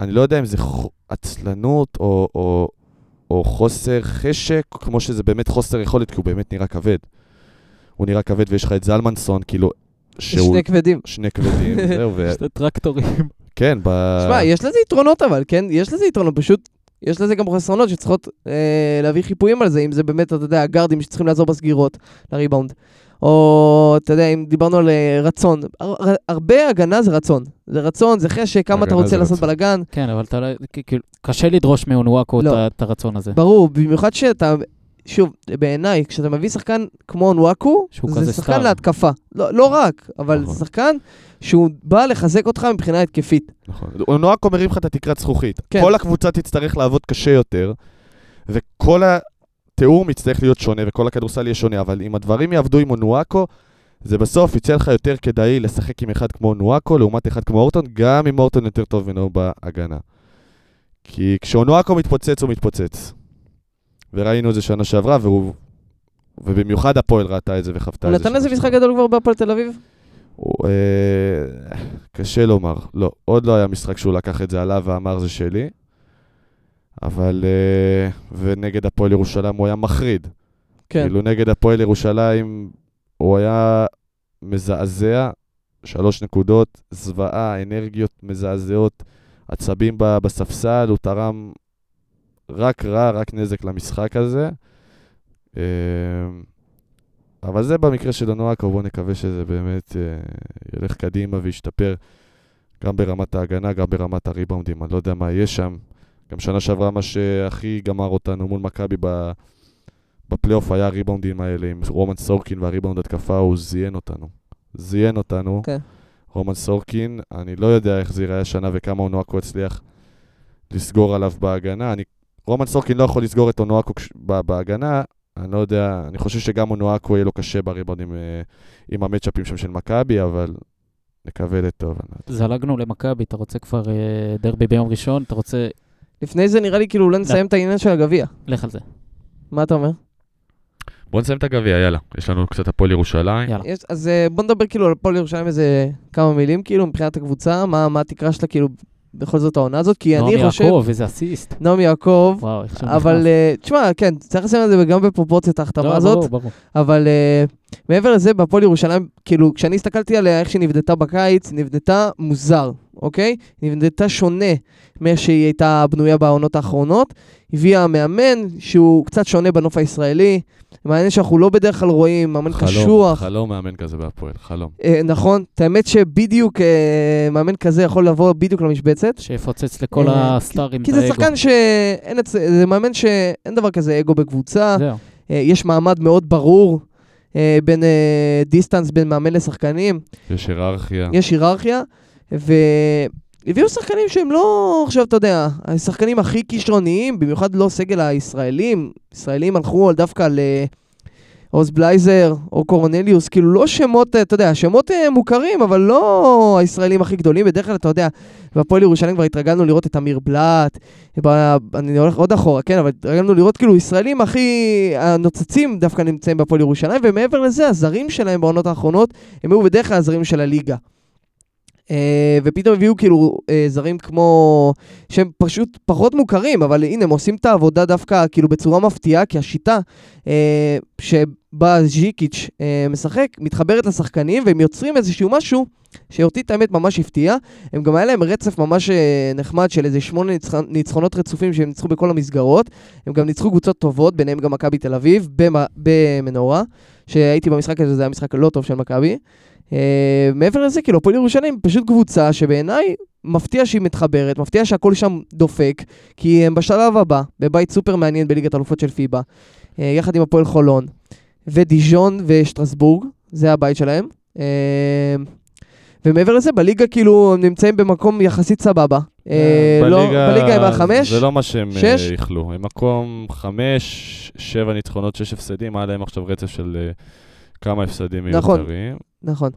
אני לא יודע אם זה ח- עצלנות או, או, או חוסר חשק, כמו שזה באמת חוסר יכולת, כי הוא באמת נראה כבד. הוא נראה כבד, ויש לך את זלמנסון, כאילו, שהוא... שני כבדים. שני כבדים, זהו, ו... שני טרקטורים. כן, ב... שמע, יש לזה יתרונות אבל, כן? יש לזה יתרונות, פשוט יש לזה גם חסרונות שצריכות אה, להביא חיפויים על זה, אם זה באמת, אתה יודע, הגארדים שצריכים לעזור בסגירות, לריבאונד. או, אתה יודע, אם דיברנו על אה, רצון. הר, הר, הרבה הגנה זה רצון. זה רצון, זה חשק, כמה אתה רוצה לעשות. בלאגן. כן, אבל אתה לא... כאילו, קשה לדרוש מאונואקו את לא. את הרצון הזה. ברור, במיוחד שאתה, שוב, בעיניי, כשאתה מביא שחקן כמו נוואקו, שהוא זה שחקן סטאר. להתקפה. לא, לא רק, אבל נכון. שחקן שהוא בא לחזק אותך מבחינה התקפית. נכון. אונואקו מרים לך את התקרת זכוכית. כן. כל הקבוצה תצטרך לעבוד קשה יותר, וכל התיאום יצטרך להיות שונה, וכל הכדורסל יהיה שונה, אבל אם הדברים יעבדו עם אונואקו, זה בסוף יצא לך יותר כדאי לשחק עם אחד כמו אונואקו, לעומת אחד כמו אורטון, גם אם אורטון יותר טוב ממנו בהגנה. כי כשאונואקו מתפוצץ, הוא מתפוצץ. וראינו את זה שנה שעברה, והוא... ובמיוחד הפועל ראתה את זה וחוותה הוא את זה. נתן איזה משחק. גדול כבר בהפועל תל אביב? הוא, אה, קשה לומר. לא, עוד לא היה משחק שהוא לקח את זה עליו ואמר זה שלי. אבל... אה, ונגד הפועל ירושלים הוא היה מחריד. כן. כאילו נגד הפועל ירושלים הוא היה מזעזע, שלוש נקודות, זוועה, אנרגיות מזעזעות, עצבים בספסל, הוא תרם רק רע, רק נזק למשחק הזה. אה, אבל זה במקרה של אונואקו, בואו נקווה שזה באמת אה, ילך קדימה וישתפר גם ברמת ההגנה, גם ברמת הריבאונדים, אני לא יודע מה יהיה שם. גם שנה שעברה מה שהכי גמר אותנו מול מכבי בפלייאוף היה הריבאונדים האלה עם רומן סורקין והריבאונד התקפה, הוא זיין אותנו. זיין אותנו. כן. רומן סורקין, אני לא יודע איך זה ייראה השנה וכמה אונואקו הצליח לסגור עליו בהגנה. אני, רומן סורקין לא יכול לסגור את אונואקו כש- בהגנה, אני לא יודע, אני חושב שגם אונואקו יהיה לו קשה בריבאונדים אה, עם המצ'אפים שם של מכבי, אבל נקווה לטוב. לא. זלגנו למכבי, אתה רוצה כבר אה, דרבי ביום ראשון? אתה רוצה... לפני זה נראה לי כאילו אולי נסיים את העניין של הגביע. לך על זה. מה אתה אומר? בואו נסיים את הגביע, יאללה. יש לנו קצת הפועל ירושלים. יאללה. יש, אז אה, בוא נדבר כאילו על הפועל ירושלים איזה כמה מילים, כאילו, מבחינת הקבוצה, מה, מה התקרה שלה, כאילו, בכל זאת העונה הזאת, כי אני חושב... יעקב, איזה אסיסט. נעם יעקב, וואו, איך שהוא אבל. אה, תשמע, כן, צריך לשים את זה גם בפרופורציות ההחתמה לא, הזאת, ברור, ברור. אבל אה, מעבר לזה, בהפועל ירושלים, כאילו, כשאני הסתכלתי עליה, איך שהיא נבנתה בקיץ, נבנתה מוזר, אוקיי? נבנתה שונה מאיך שהיא הייתה בנויה בעונות האחרונות. הביאה מאמן שהוא קצת שונה בנוף הישראלי, מעניין שאנחנו לא בדרך כלל רואים, מאמן קשוח. חלום מאמן כזה בהפועל, חלום. אה, נכון, את האמת שבדיוק אה, מאמן כזה יכול לבוא בדיוק למשבצת. שיפוצץ לכל אה, הסטארים את כי האגו. זה שחקן שאין, אצ- זה מאמן שאין דבר כזה אגו בקבוצה. זהו. אה, יש מעמד מאוד ברור אה, בין אה, דיסטנס בין מאמן לשחקנים, יש היררכיה. יש היררכיה, והביאו שחקנים שהם לא, עכשיו אתה יודע, השחקנים הכי כישרוניים, במיוחד לא סגל הישראלים, ישראלים הלכו על דווקא על אה, עוז בלייזר או קורנליוס, כאילו לא שמות, אה, אתה יודע, שמות אה, מוכרים, אבל לא הישראלים הכי גדולים, בדרך כלל אתה יודע, בהפועל ירושלים כבר התרגלנו לראות את אמיר בלאט, אני הולך עוד אחורה, כן, אבל התרגלנו לראות כאילו ישראלים הכי הנוצצים דווקא נמצאים בהפועל ירושלים, ומעבר לזה, הזרים שלהם בעונות האחרונות, הם היו בדרך כלל הזרים של הליגה. אה, ופתאום הביאו כאילו אה, זרים כמו, שהם פשוט פחות מוכרים, אבל הנה, הם עושים את העבודה דווקא כאילו בצורה מפתיעה, כי השיטה אה, שבה ז'יקיץ' משחק, מתחברת לשחקנים, והם יוצרים איזשהו משהו שאותי את האמת ממש הפתיע. הם גם היה להם רצף ממש נחמד של איזה שמונה ניצח... ניצחונות רצופים שהם ניצחו בכל המסגרות. הם גם ניצחו קבוצות טובות, ביניהם גם מכבי תל אביב, במ... במנורה, שהייתי במשחק הזה, זה היה משחק לא טוב של מכבי. אה, מעבר לזה, כאילו, הפועל ירושלים פשוט קבוצה שבעיניי מפתיע שהיא מתחברת, מפתיע שהכל שם דופק, כי הם בשלב הבא, בבית סופר מעניין בליגת אלופות של פיבה, אה, יחד עם הפועל חולון, ודיז'ון ושטרסבורג, זה הבית שלהם. אה, ומעבר לזה, בליגה כאילו הם נמצאים במקום יחסית סבבה. אה, לא- בליגה הם החמש, זה לא מה שהם? איחלו. הם מקום חמש, שבע ניצחונות, שש הפסדים, היה להם עכשיו רצף של כמה הפסדים נכון. מיותרים. נכון.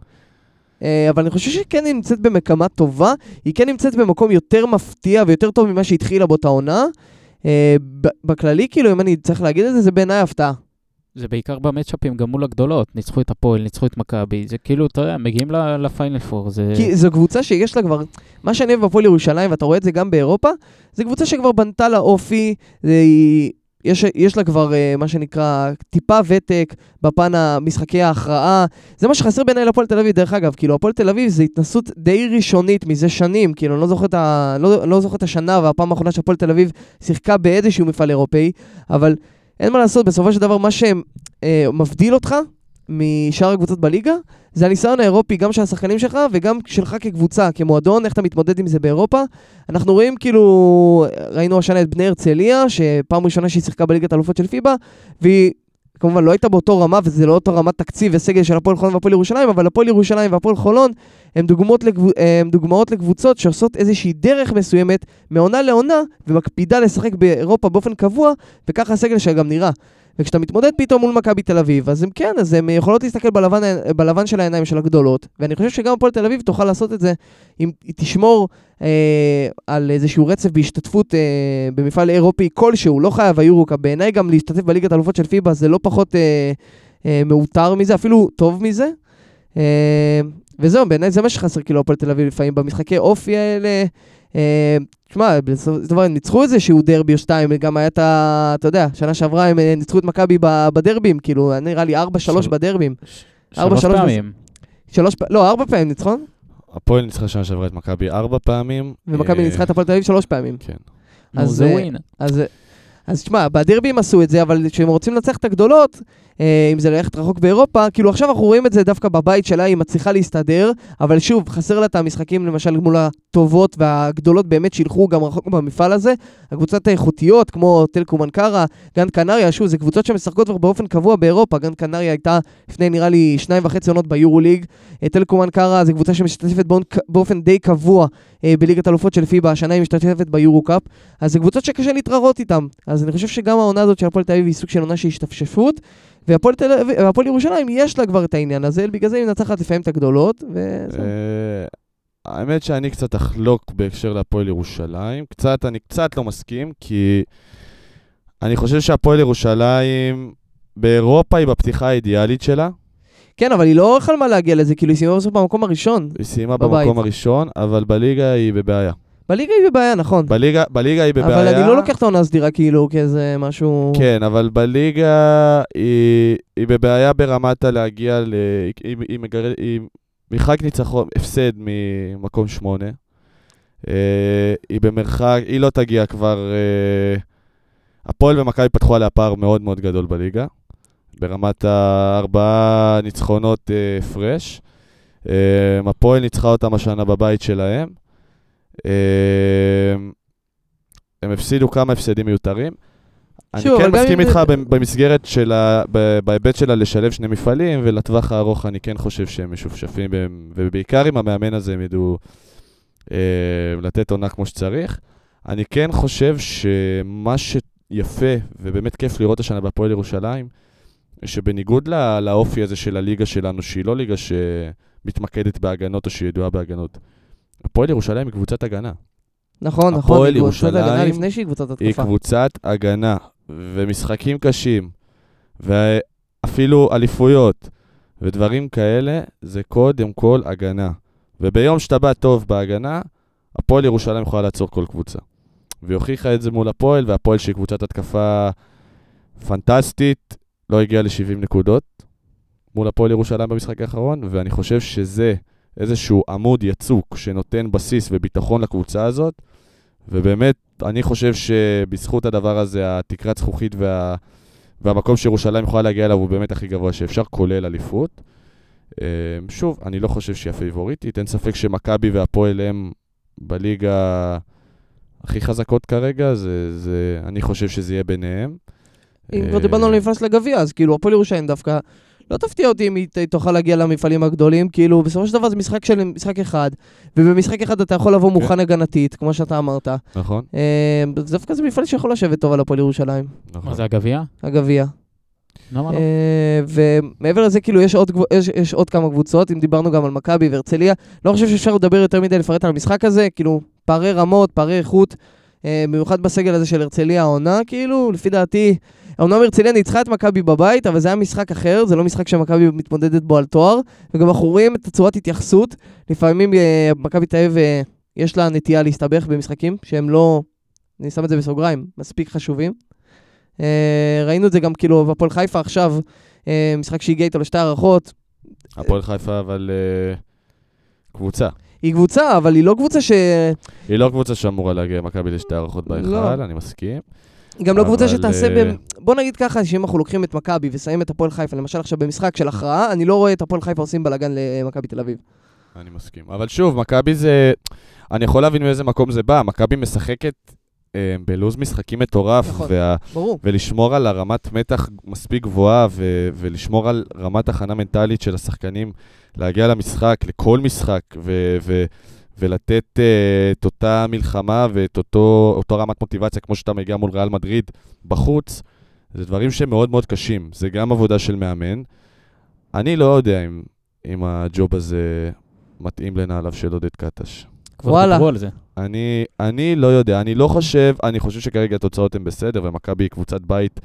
אה, אבל אני חושב שהיא כן נמצאת במקמה טובה, היא כן נמצאת במקום יותר מפתיע ויותר טוב ממה שהתחילה בו את העונה. אה, בכללי, כאילו, אם אני צריך להגיד את זה, זה בעיניי הפתעה. זה בעיקר במצ'אפים, גם מול הגדולות. ניצחו את הפועל, ניצחו את מכבי. זה כאילו, אתה יודע, מגיעים ל- לפיינל פור. זה... כי זו קבוצה שיש לה כבר, מה שאני אוהב בפועל ירושלים, ואתה רואה את זה גם באירופה, זו קבוצה שכבר בנתה לה אופי, היא, יש, יש לה כבר אה, מה שנקרא טיפה ותק בפן המשחקי ההכרעה. זה מה שחסר בעיניי להפועל תל אביב, דרך אגב, כאילו הפועל תל אביב זה התנסות די ראשונית מזה שנים, כאילו אני לא זוכר את, ה, לא, לא זוכר את השנה והפעם האחרונה שהפועל תל אביב שיחקה באיזשהו מפעל אירופאי, אבל אין מה לעשות, בסופו של דבר מה שמבדיל אותך משאר הקבוצות בליגה, זה הניסיון האירופי, גם של השחקנים שלך וגם שלך כקבוצה, כמועדון, איך אתה מתמודד עם זה באירופה. אנחנו רואים כאילו, ראינו השנה את בני הרצליה, שפעם ראשונה שהיא שיחקה בליגת האלופות של פיבה, והיא כמובן לא הייתה באותו רמה, וזה לא אותו רמת תקציב וסגל של הפועל חולון והפועל ירושלים, אבל הפועל ירושלים והפועל חולון הם דוגמאות, לקב... הם דוגמאות לקבוצות שעושות איזושהי דרך מסוימת מעונה לעונה, ומקפידה לשחק באירופה באופן קבוע, וככה הסגל שלה גם נראה. וכשאתה מתמודד פתאום מול מכבי תל אביב, אז הם כן, אז הן יכולות להסתכל בלבן, בלבן של העיניים של הגדולות, ואני חושב שגם הפועל תל אביב תוכל לעשות את זה אם היא תשמור אה, על איזשהו רצף בהשתתפות אה, במפעל אירופי כלשהו, לא חייב היורוקה, בעיניי גם להשתתף בליגת האלופות של פיבה זה לא פחות אה, אה, מאותר מזה, אפילו טוב מזה. אה, וזהו, בעיניי זה מה שחסר כאילו הפועל תל אביב לפעמים במשחקי אופי האלה. אה, תשמע, בסופו של דבר הם ניצחו איזשהו דרבי או שתיים, גם היה את ה... אתה יודע, שנה שעברה הם אה, ניצחו את מכבי בדרבים, כאילו, נראה לי 4-3 של- בדרבים. שלוש פעמים. שלוש פעמים, לא, ארבע פעמים ניצחון, הפועל ניצחה שנה שעברה את מכבי ארבע פעמים. ומכבי אה, ניצחה את הפועל תל אביב שלוש פעמים. כן. אז, זה אה, ווין. אז אז תשמע, בדרבי הם עשו את זה, אבל כשהם רוצים לנצח את הגדולות, אה, אם זה ללכת רחוק באירופה, כאילו עכשיו אנחנו רואים את זה דווקא בבית שלה, היא מצליחה להסתדר, אבל שוב, חסר לה את המשחקים למשל מול הטובות והגדולות באמת שילכו גם רחוק במפעל הזה. הקבוצות האיכותיות, כמו טלקום אנקרה, גן קנריה, שוב, זה קבוצות שמשחקות כבר באופן קבוע באירופה. גן קנריה הייתה לפני נראה לי שניים וחצי עונות ביורו ליג. אה, טלקום אנקרה זה קבוצה שמשתתפת באופן- די קבוע בליגת אלופות של פיבה, השנה היא משתתפת ביורו קאפ. אז זה קבוצות שקשה להתראות איתן. אז אני חושב שגם העונה הזאת של הפועל תל אביב היא סוג של עונה של השתפשפות. והפועל ירושלים, יש לה כבר את העניין הזה, בגלל זה היא מנצחת לפעמים את הגדולות, וזהו. אה, האמת שאני קצת אחלוק בהקשר להפועל ירושלים. קצת, אני קצת לא מסכים, כי אני חושב שהפועל ירושלים באירופה היא בפתיחה האידיאלית שלה. כן, אבל היא לא חלמה להגיע לזה, כאילו היא סיימה בסוף במקום הראשון. היא סיימה בבית. במקום הראשון, אבל בליגה היא בבעיה. בליגה היא בבעיה, נכון. בליגה, בליגה היא בבעיה. אבל אני לא לוקח את העונה הסדירה כאילו כאיזה משהו... כן, אבל בליגה היא, היא בבעיה ברמת הלהגיע ל... היא, היא, מגרד, היא מרחק ניצחון, הפסד ממקום שמונה. אה, היא במרחק, היא לא תגיע כבר... אה, הפועל ומכבי פתחו עליה פער מאוד מאוד גדול בליגה, ברמת הארבעה ניצחונות אה, הפרש. אה, הפועל ניצחה אותם השנה בבית שלהם. אה, הם הפסידו כמה הפסדים מיותרים. אני שוב, כן אבל גם מסכים איתך זה- במ- במסגרת של ה... בהיבט שלה לשלב שני מפעלים, ולטווח הארוך אני כן חושב שהם משופשפים, בהם, ובעיקר עם המאמן הזה הם ידעו אה, לתת עונה כמו שצריך. אני כן חושב שמה שיפה, ובאמת כיף לראות השנה בהפועל ירושלים, שבניגוד לא, לאופי הזה של הליגה שלנו, שהיא לא ליגה שמתמקדת בהגנות או שהיא ידועה בהגנות, הפועל ירושלים היא קבוצת הגנה. נכון, נכון. הפועל היא קבוצת הגנה ירושלים לפני שהיא קבוצת היא התקפה. קבוצת הגנה, ומשחקים קשים, ואפילו אליפויות, ודברים כאלה, זה קודם כל הגנה. וביום שאתה בא טוב בהגנה, הפועל ירושלים יכולה לעצור כל קבוצה. והיא הוכיחה את זה מול הפועל, והפועל שהיא קבוצת התקפה פנטסטית, לא הגיעה ל-70 נקודות מול הפועל ירושלים במשחק האחרון, ואני חושב שזה איזשהו עמוד יצוק שנותן בסיס וביטחון לקבוצה הזאת, ובאמת, אני חושב שבזכות הדבר הזה, התקרת זכוכית וה... והמקום שירושלים יכולה להגיע אליו הוא באמת הכי גבוה שאפשר, כולל אליפות. אה, שוב, אני לא חושב שהיא הפייבוריטית, אין ספק שמכבי והפועל הם בליגה הכי חזקות כרגע, זה, זה, אני חושב שזה יהיה ביניהם. אם אה, כבר דיברנו על המפעל של הגביע, אז כאילו הפועל ירושלים דווקא לא תפתיע אותי אם היא ת- תוכל להגיע למפעלים הגדולים, כאילו בסופו של דבר זה משחק של משחק אחד, ובמשחק אחד אתה יכול לבוא מוכן הגנתית, כמו שאתה אמרת. נכון? אה, דווקא זה מפעל שיכול לשבת טוב על הפועל ירושלים, נכון. מה זה הגביע? הגביע. למה לא? אה, ומעבר לזה, כאילו, יש עוד, יש, יש עוד כמה קבוצות, אם דיברנו גם על מכבי והרצליה, לא חושב שאפשר לדבר יותר מדי לפרט על המשחק הזה, כאילו, פערי רמות, פערי איכות, במיוחד בסגל הזה של הרצליה העונה, כאילו, לפי דעתי, אמנם הרצליה ניצחה את מכבי בבית, אבל זה היה משחק אחר, זה לא משחק שמכבי מתמודדת בו על תואר, וגם אנחנו רואים את הצורת התייחסות, לפעמים אה, מכבי תל אביב, אה, יש לה נטייה להסתבך במשחקים שהם לא, אני שם את זה בסוגריים, מספיק חשובים. אה, ראינו את זה גם כאילו בהפועל חיפה עכשיו, אה, משחק שהגיע איתו לשתי הערכות. הפועל חיפה, אבל אה, קבוצה. היא קבוצה, אבל היא לא קבוצה ש... היא לא קבוצה שאמורה להגיע מכבי לשתי הערכות בהיכל, לא. אני מסכים. גם לא קבוצה אבל, שתעשה אה, ב... בוא נגיד ככה, שאם אנחנו לוקחים את מכבי ושמים את הפועל חיפה, למשל עכשיו במשחק של הכרעה, אני לא רואה את הפועל חיפה עושים בלאגן למכבי תל אביב. אני מסכים. אבל שוב, מכבי זה... אני יכול להבין מאיזה מקום זה בא. מכבי משחקת בלוז משחקים מטורף, נכון. וה... ברור. ולשמור על הרמת מתח מספיק גבוהה, ו... ולשמור על רמת הכנה מנטלית של השחקנים, להגיע למשחק, לכל משחק, ו... ו... ולתת uh, את אותה מלחמה ואת אותו, אותו רמת מוטיבציה כמו שאתה מגיע מול ריאל מדריד בחוץ, זה דברים שהם מאוד מאוד קשים. זה גם עבודה של מאמן. אני לא יודע אם, אם הג'וב הזה מתאים לנעליו של עודד קטש. כבר וואלה. דיברו על זה. אני, אני לא יודע, אני לא חושב, אני חושב שכרגע התוצאות הן בסדר, ומכבי היא קבוצת בית,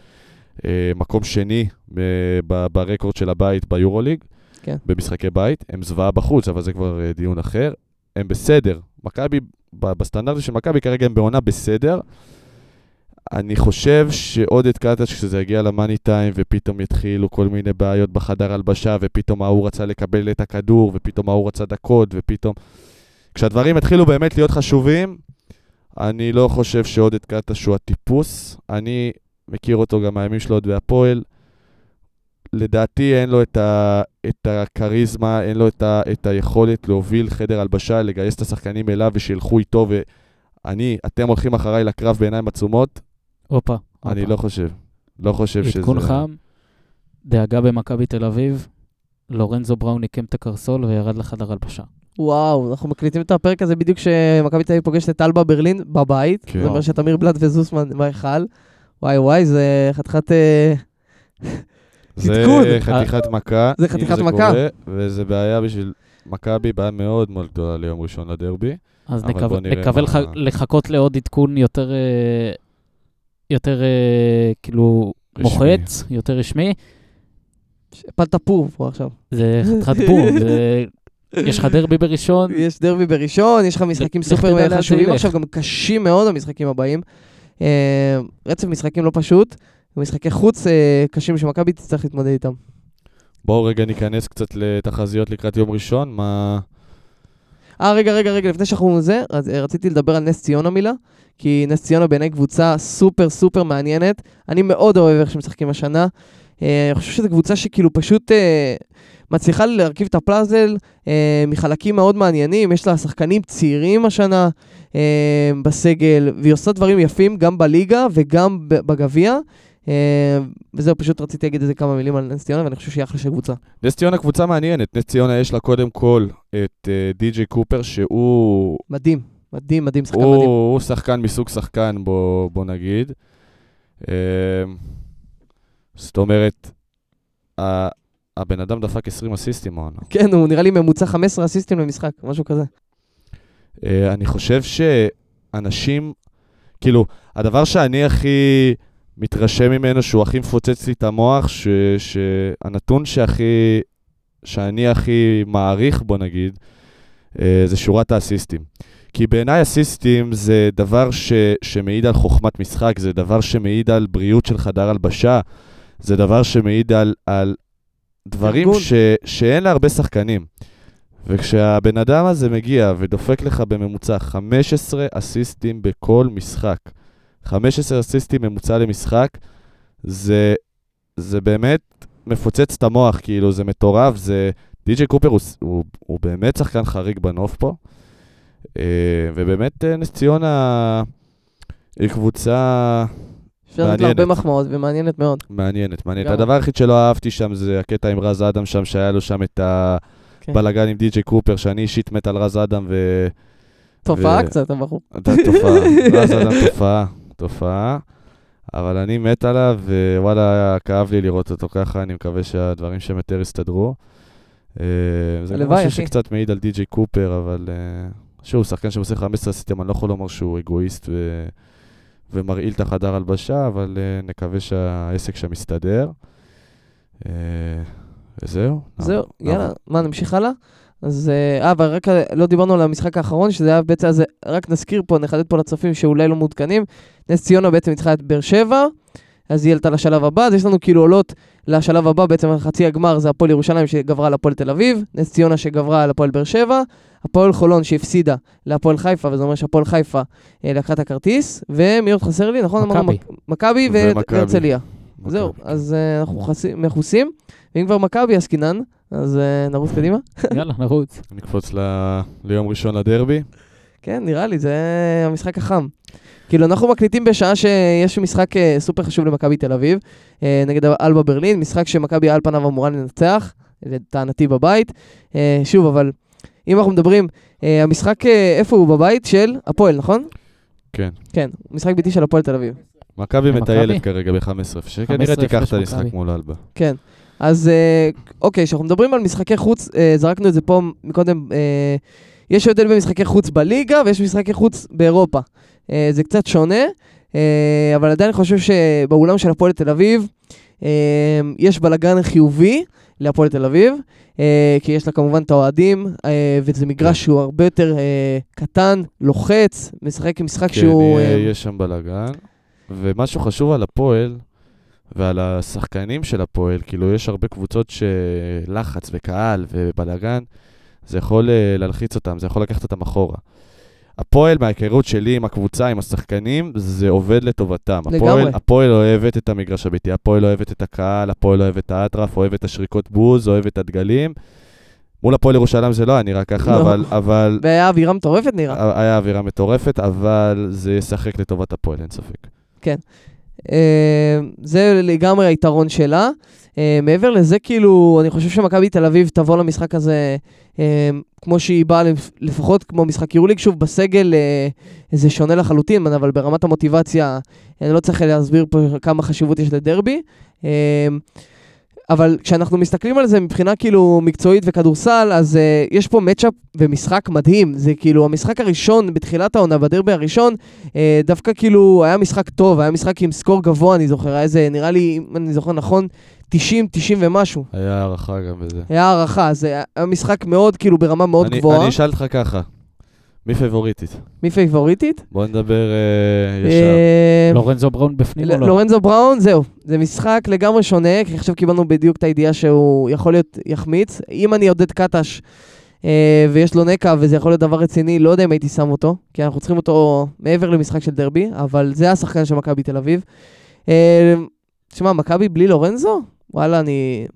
אה, מקום שני ב, ברקורד של הבית ביורוליג, כן. במשחקי בית, הם זוועה בחוץ, אבל זה כבר אה, דיון אחר. הם בסדר. מכבי, ב- בסטנדרטים של מכבי כרגע הם בעונה בסדר. אני חושב שעודד קטש, כשזה יגיע למאני טיים, ופתאום יתחילו כל מיני בעיות בחדר הלבשה, ופתאום ההוא רצה לקבל את הכדור, ופתאום ההוא רצה דקות, ופתאום... כשהדברים יתחילו באמת להיות חשובים, אני לא חושב שעודד קטש הוא הטיפוס. אני מכיר אותו גם מהימים שלו עוד בהפועל. לדעתי אין לו את, ה, את הכריזמה, אין לו את, ה, את היכולת להוביל חדר הלבשה, לגייס את השחקנים אליו ושילכו איתו, ואני, אתם הולכים אחריי לקרב בעיניים עצומות? הופה. אני הופה. לא חושב. לא חושב שזה... עדכון חם, דאגה במכבי תל אביב, לורנזו בראון עיקם את הקרסול וירד לחדר הלבשה. וואו, אנחנו מקליטים את הפרק הזה בדיוק כשמכבי תל אביב פוגשת את אלבה ברלין בבית. כן. זה אומר שתמיר בלאט וזוסמן בהיכל. וואי וואי, זה חתיכת... אה, זה. חתיכת מכה. זה חתיכת מכה. קורה, וזה בעיה בשביל מכבי, בעיה מאוד מאוד גדולה ליום ראשון לדרבי. אז אבל נקווה מה- לח- לחכות לעוד עדכון יותר, אה, יותר אה, כאילו רשמי. מוחץ, יותר רשמי. הפלת פור פה עכשיו. זה חתיכת בום. זה- יש לך דרבי בראשון, יש דרבי בראשון, יש לך משחקים סופר זה חשובים. עכשיו, גם קשים מאוד המשחקים הבאים. אה, רצף משחקים לא פשוט, ומשחקי חוץ אה, קשים שמכבי תצטרך להתמודד איתם. בואו רגע ניכנס קצת לתחזיות לקראת יום ראשון. מה... אה, רגע, רגע, רגע, לפני שאנחנו זה, אז, אה, רציתי לדבר על נס ציונה מילה, כי נס ציונה בעיניי קבוצה סופר סופר מעניינת. אני מאוד אוהב איך שמשחקים השנה. אני חושב שזו קבוצה שכאילו פשוט מצליחה להרכיב את הפלאזל אה, מחלקים מאוד מעניינים. יש לה שחקנים צעירים השנה אה, בסגל, והיא עושה דברים יפים גם בליגה וגם בגביע. אה, וזהו, פשוט רציתי להגיד איזה כמה מילים על נס ציונה, ואני חושב שהיא אחלה של קבוצה. נס ציונה קבוצה מעניינת. נס ציונה יש לה קודם כל את אה, די.ג'יי קופר, שהוא מדהים, מדהים, מדהים, שחקן הוא, מדהים. הוא שחקן מסוג שחקן, בוא, בוא נגיד. אה, זאת אומרת, הבן אדם דפק 20 אסיסטים העונה. כן, הוא נראה לי ממוצע 15 אסיסטים למשחק, משהו כזה. אה, אני חושב שאנשים, כאילו, הדבר שאני הכי מתרשם ממנו, שהוא הכי מפוצץ לי את המוח, ש, שהנתון שהכי, שאני הכי מעריך, בוא נגיד, אה, זה שורת האסיסטים. כי בעיניי אסיסטים זה דבר ש, שמעיד על חוכמת משחק, זה דבר שמעיד על בריאות של חדר הלבשה, זה דבר שמעיד על, על דברים ארגון. ש, שאין להרבה שחקנים. וכשהבן אדם הזה מגיע ודופק לך בממוצע 15 אסיסטים בכל משחק, 15 אסיסטים ממוצע למשחק, זה, זה באמת מפוצץ את המוח, כאילו, זה מטורף, זה... די.ג'יי קופר הוא, הוא, הוא באמת שחקן חריג בנוף פה, אה, ובאמת אה, נס ציונה היא קבוצה אפשר לתת. הרבה מחמאות ומעניינת מאוד. מעניינת, מעניינת. הדבר היחיד שלא אהבתי שם זה הקטע עם רז אדם שם, שהיה לו שם את כן. הבלאגן עם די.ג'יי קופר, שאני אישית מת על רז אדם, ו... תופעה קצת, הבחור. תופעה, רז אדם תופעה, תופעה, אבל אני מת עליו, ווואלה, כאב לי לראות אותו ככה, אני מקווה שהדברים שם יותר יסתדרו. אה, זה גם משהו. שקצת מעיד על די.ג'יי קופר, אבל אה, שוב, שחקן שעושה 15 סיסטם, אני לא יכול לומר שהוא אגואיסט ו... ומרעיל את החדר הלבשה, אבל אה, נקווה שהעסק שם יסתדר. אה, וזהו. זהו, נעבור- יאללה. מה, נמשיך הלאה? אז, אה, אה, אבל רק אה, לא דיברנו על המשחק האחרון, שזה היה בעצם, אז רק נזכיר פה, נחדד פה לצופים שאולי לא מעודכנים. נס ציונה בעצם ניצחה את באר שבע, אז היא עלתה לשלב הבא, אז יש לנו כאילו עולות לשלב הבא, בעצם חצי הגמר זה הפועל ירושלים שגברה על הפועל תל אביב, נס ציונה שגברה על הפועל באר שבע, הפועל חולון שהפסידה להפועל חיפה, וזה אומר שהפועל חיפה אה, לקחה את הכרטיס, ומי עוד חסר לי, נכון? מכבי. מכבי. והרצליה. זהו. אז אה, אנחנו מכוסים, ואם כבר מכבי עסקינן, אז אה, נרוץ קדימה. יאללה, נרוץ. נקפוץ ל... ליום ראשון לדרבי. כן, נראה לי, זה המשחק החם. כאילו, אנחנו מקליטים בשעה שיש משחק אה, סופר חשוב למכבי תל אביב, אה, נגד אלבה ברלין, משחק שמכבי על פניו אמורה לנצח, לטענתי בבית. אה, שוב, אבל אם אנחנו מדברים, אה, המשחק, אה, איפה הוא? בבית של הפועל, נכון? כן. כן, משחק ביתי של הפועל תל אביב. מכבי מכבי? מטיילת כרגע ב-15 שקל, 15 נראה תיקח את המשחק. מול אלבה. כן. אז אה, אוקיי, כשאנחנו מדברים על משחקי חוץ, אה, זרקנו את זה פה מקודם, אה, יש הבדל בין משחקי חוץ בליגה ויש משחקי חוץ באירופה. אה, זה קצת שונה, אה, אבל עדיין אני חושב שבאולם של הפועל תל אביב אה, יש בלאגן חיובי להפועל תל אביב, אה, כי יש לה כמובן את האוהדים, אה, וזה מגרש שהוא הרבה יותר אה, קטן, לוחץ, משחק עם משחק כן, שהוא... יהיה- אה, יש שם בלאגן. ומשהו חשוב על הפועל, ועל השחקנים של הפועל, כאילו יש הרבה קבוצות שלחץ וקהל ובלאגן, זה יכול אה, להלחיץ אותם, זה יכול לקחת אותם אחורה. הפועל, מההיכרות שלי עם הקבוצה, עם השחקנים, זה עובד לטובתם. לגמרי. הפועל, הפועל אוהבת את המגרש הביתי, הפועל אוהבת את הקהל, הפועל אוהבת את האטרף, אוהבת את השריקות בוז, אוהבת את הדגלים. מול הפועל ירושלים זה לא היה נראה ככה, לא. אבל, אבל והיה אווירה מטורפת נראה. היה אווירה מטורפת, אבל זה ישחק לטובת הפועל, אין ספק. אה, זה לגמרי היתרון שלה. אה, מעבר לזה, כאילו, אני חושב שמכבי תל אביב תבוא למשחק הזה אה, כמו שהיא באה, לפ- לפחות כמו משחק יורוליג, שוב, בסגל אה, זה שונה לחלוטין, אבל ברמת המוטיבציה, אני לא צריך להסביר פה כמה חשיבות יש לדרבי. אה, אבל כשאנחנו מסתכלים על זה מבחינה כאילו מקצועית וכדורסל, אז uh, יש פה מצ'אפ ומשחק מדהים. זה כאילו המשחק הראשון בתחילת העונה, בדרבי הראשון, uh, דוווקא כאילו היה משחק טוב, היה משחק עם סקור גבוה, אני זוכר, היה איזה, נראה לי, אם אני זוכר נכון, 90, 90 ומשהו. היה הערכה גם בזה. היה הערכה, זה היה משחק מאוד, כאילו, ברמה מאוד אני, גבוהה. אני אשאל אותך ככה, מי פייבוריטית? מי פייבוריטית? בוא נדבר אה, ישר. לורנזו בראון בפנים או לא? לורנזו בראון, זהו. זה משחק לגמרי שונה, כי עכשיו קיבלנו בדיוק את הידיעה שהוא יכול להיות יחמיץ. אם אני עודד קטש אה, ויש לו נקע וזה יכול להיות דבר רציני, לא יודע אם הייתי שם אותו, כי אנחנו צריכים אותו מעבר למשחק של דרבי, אבל זה השחקן של מכבי תל אביב. אה, תשמע, מכבי בלי לורנזו? וואלה, אני...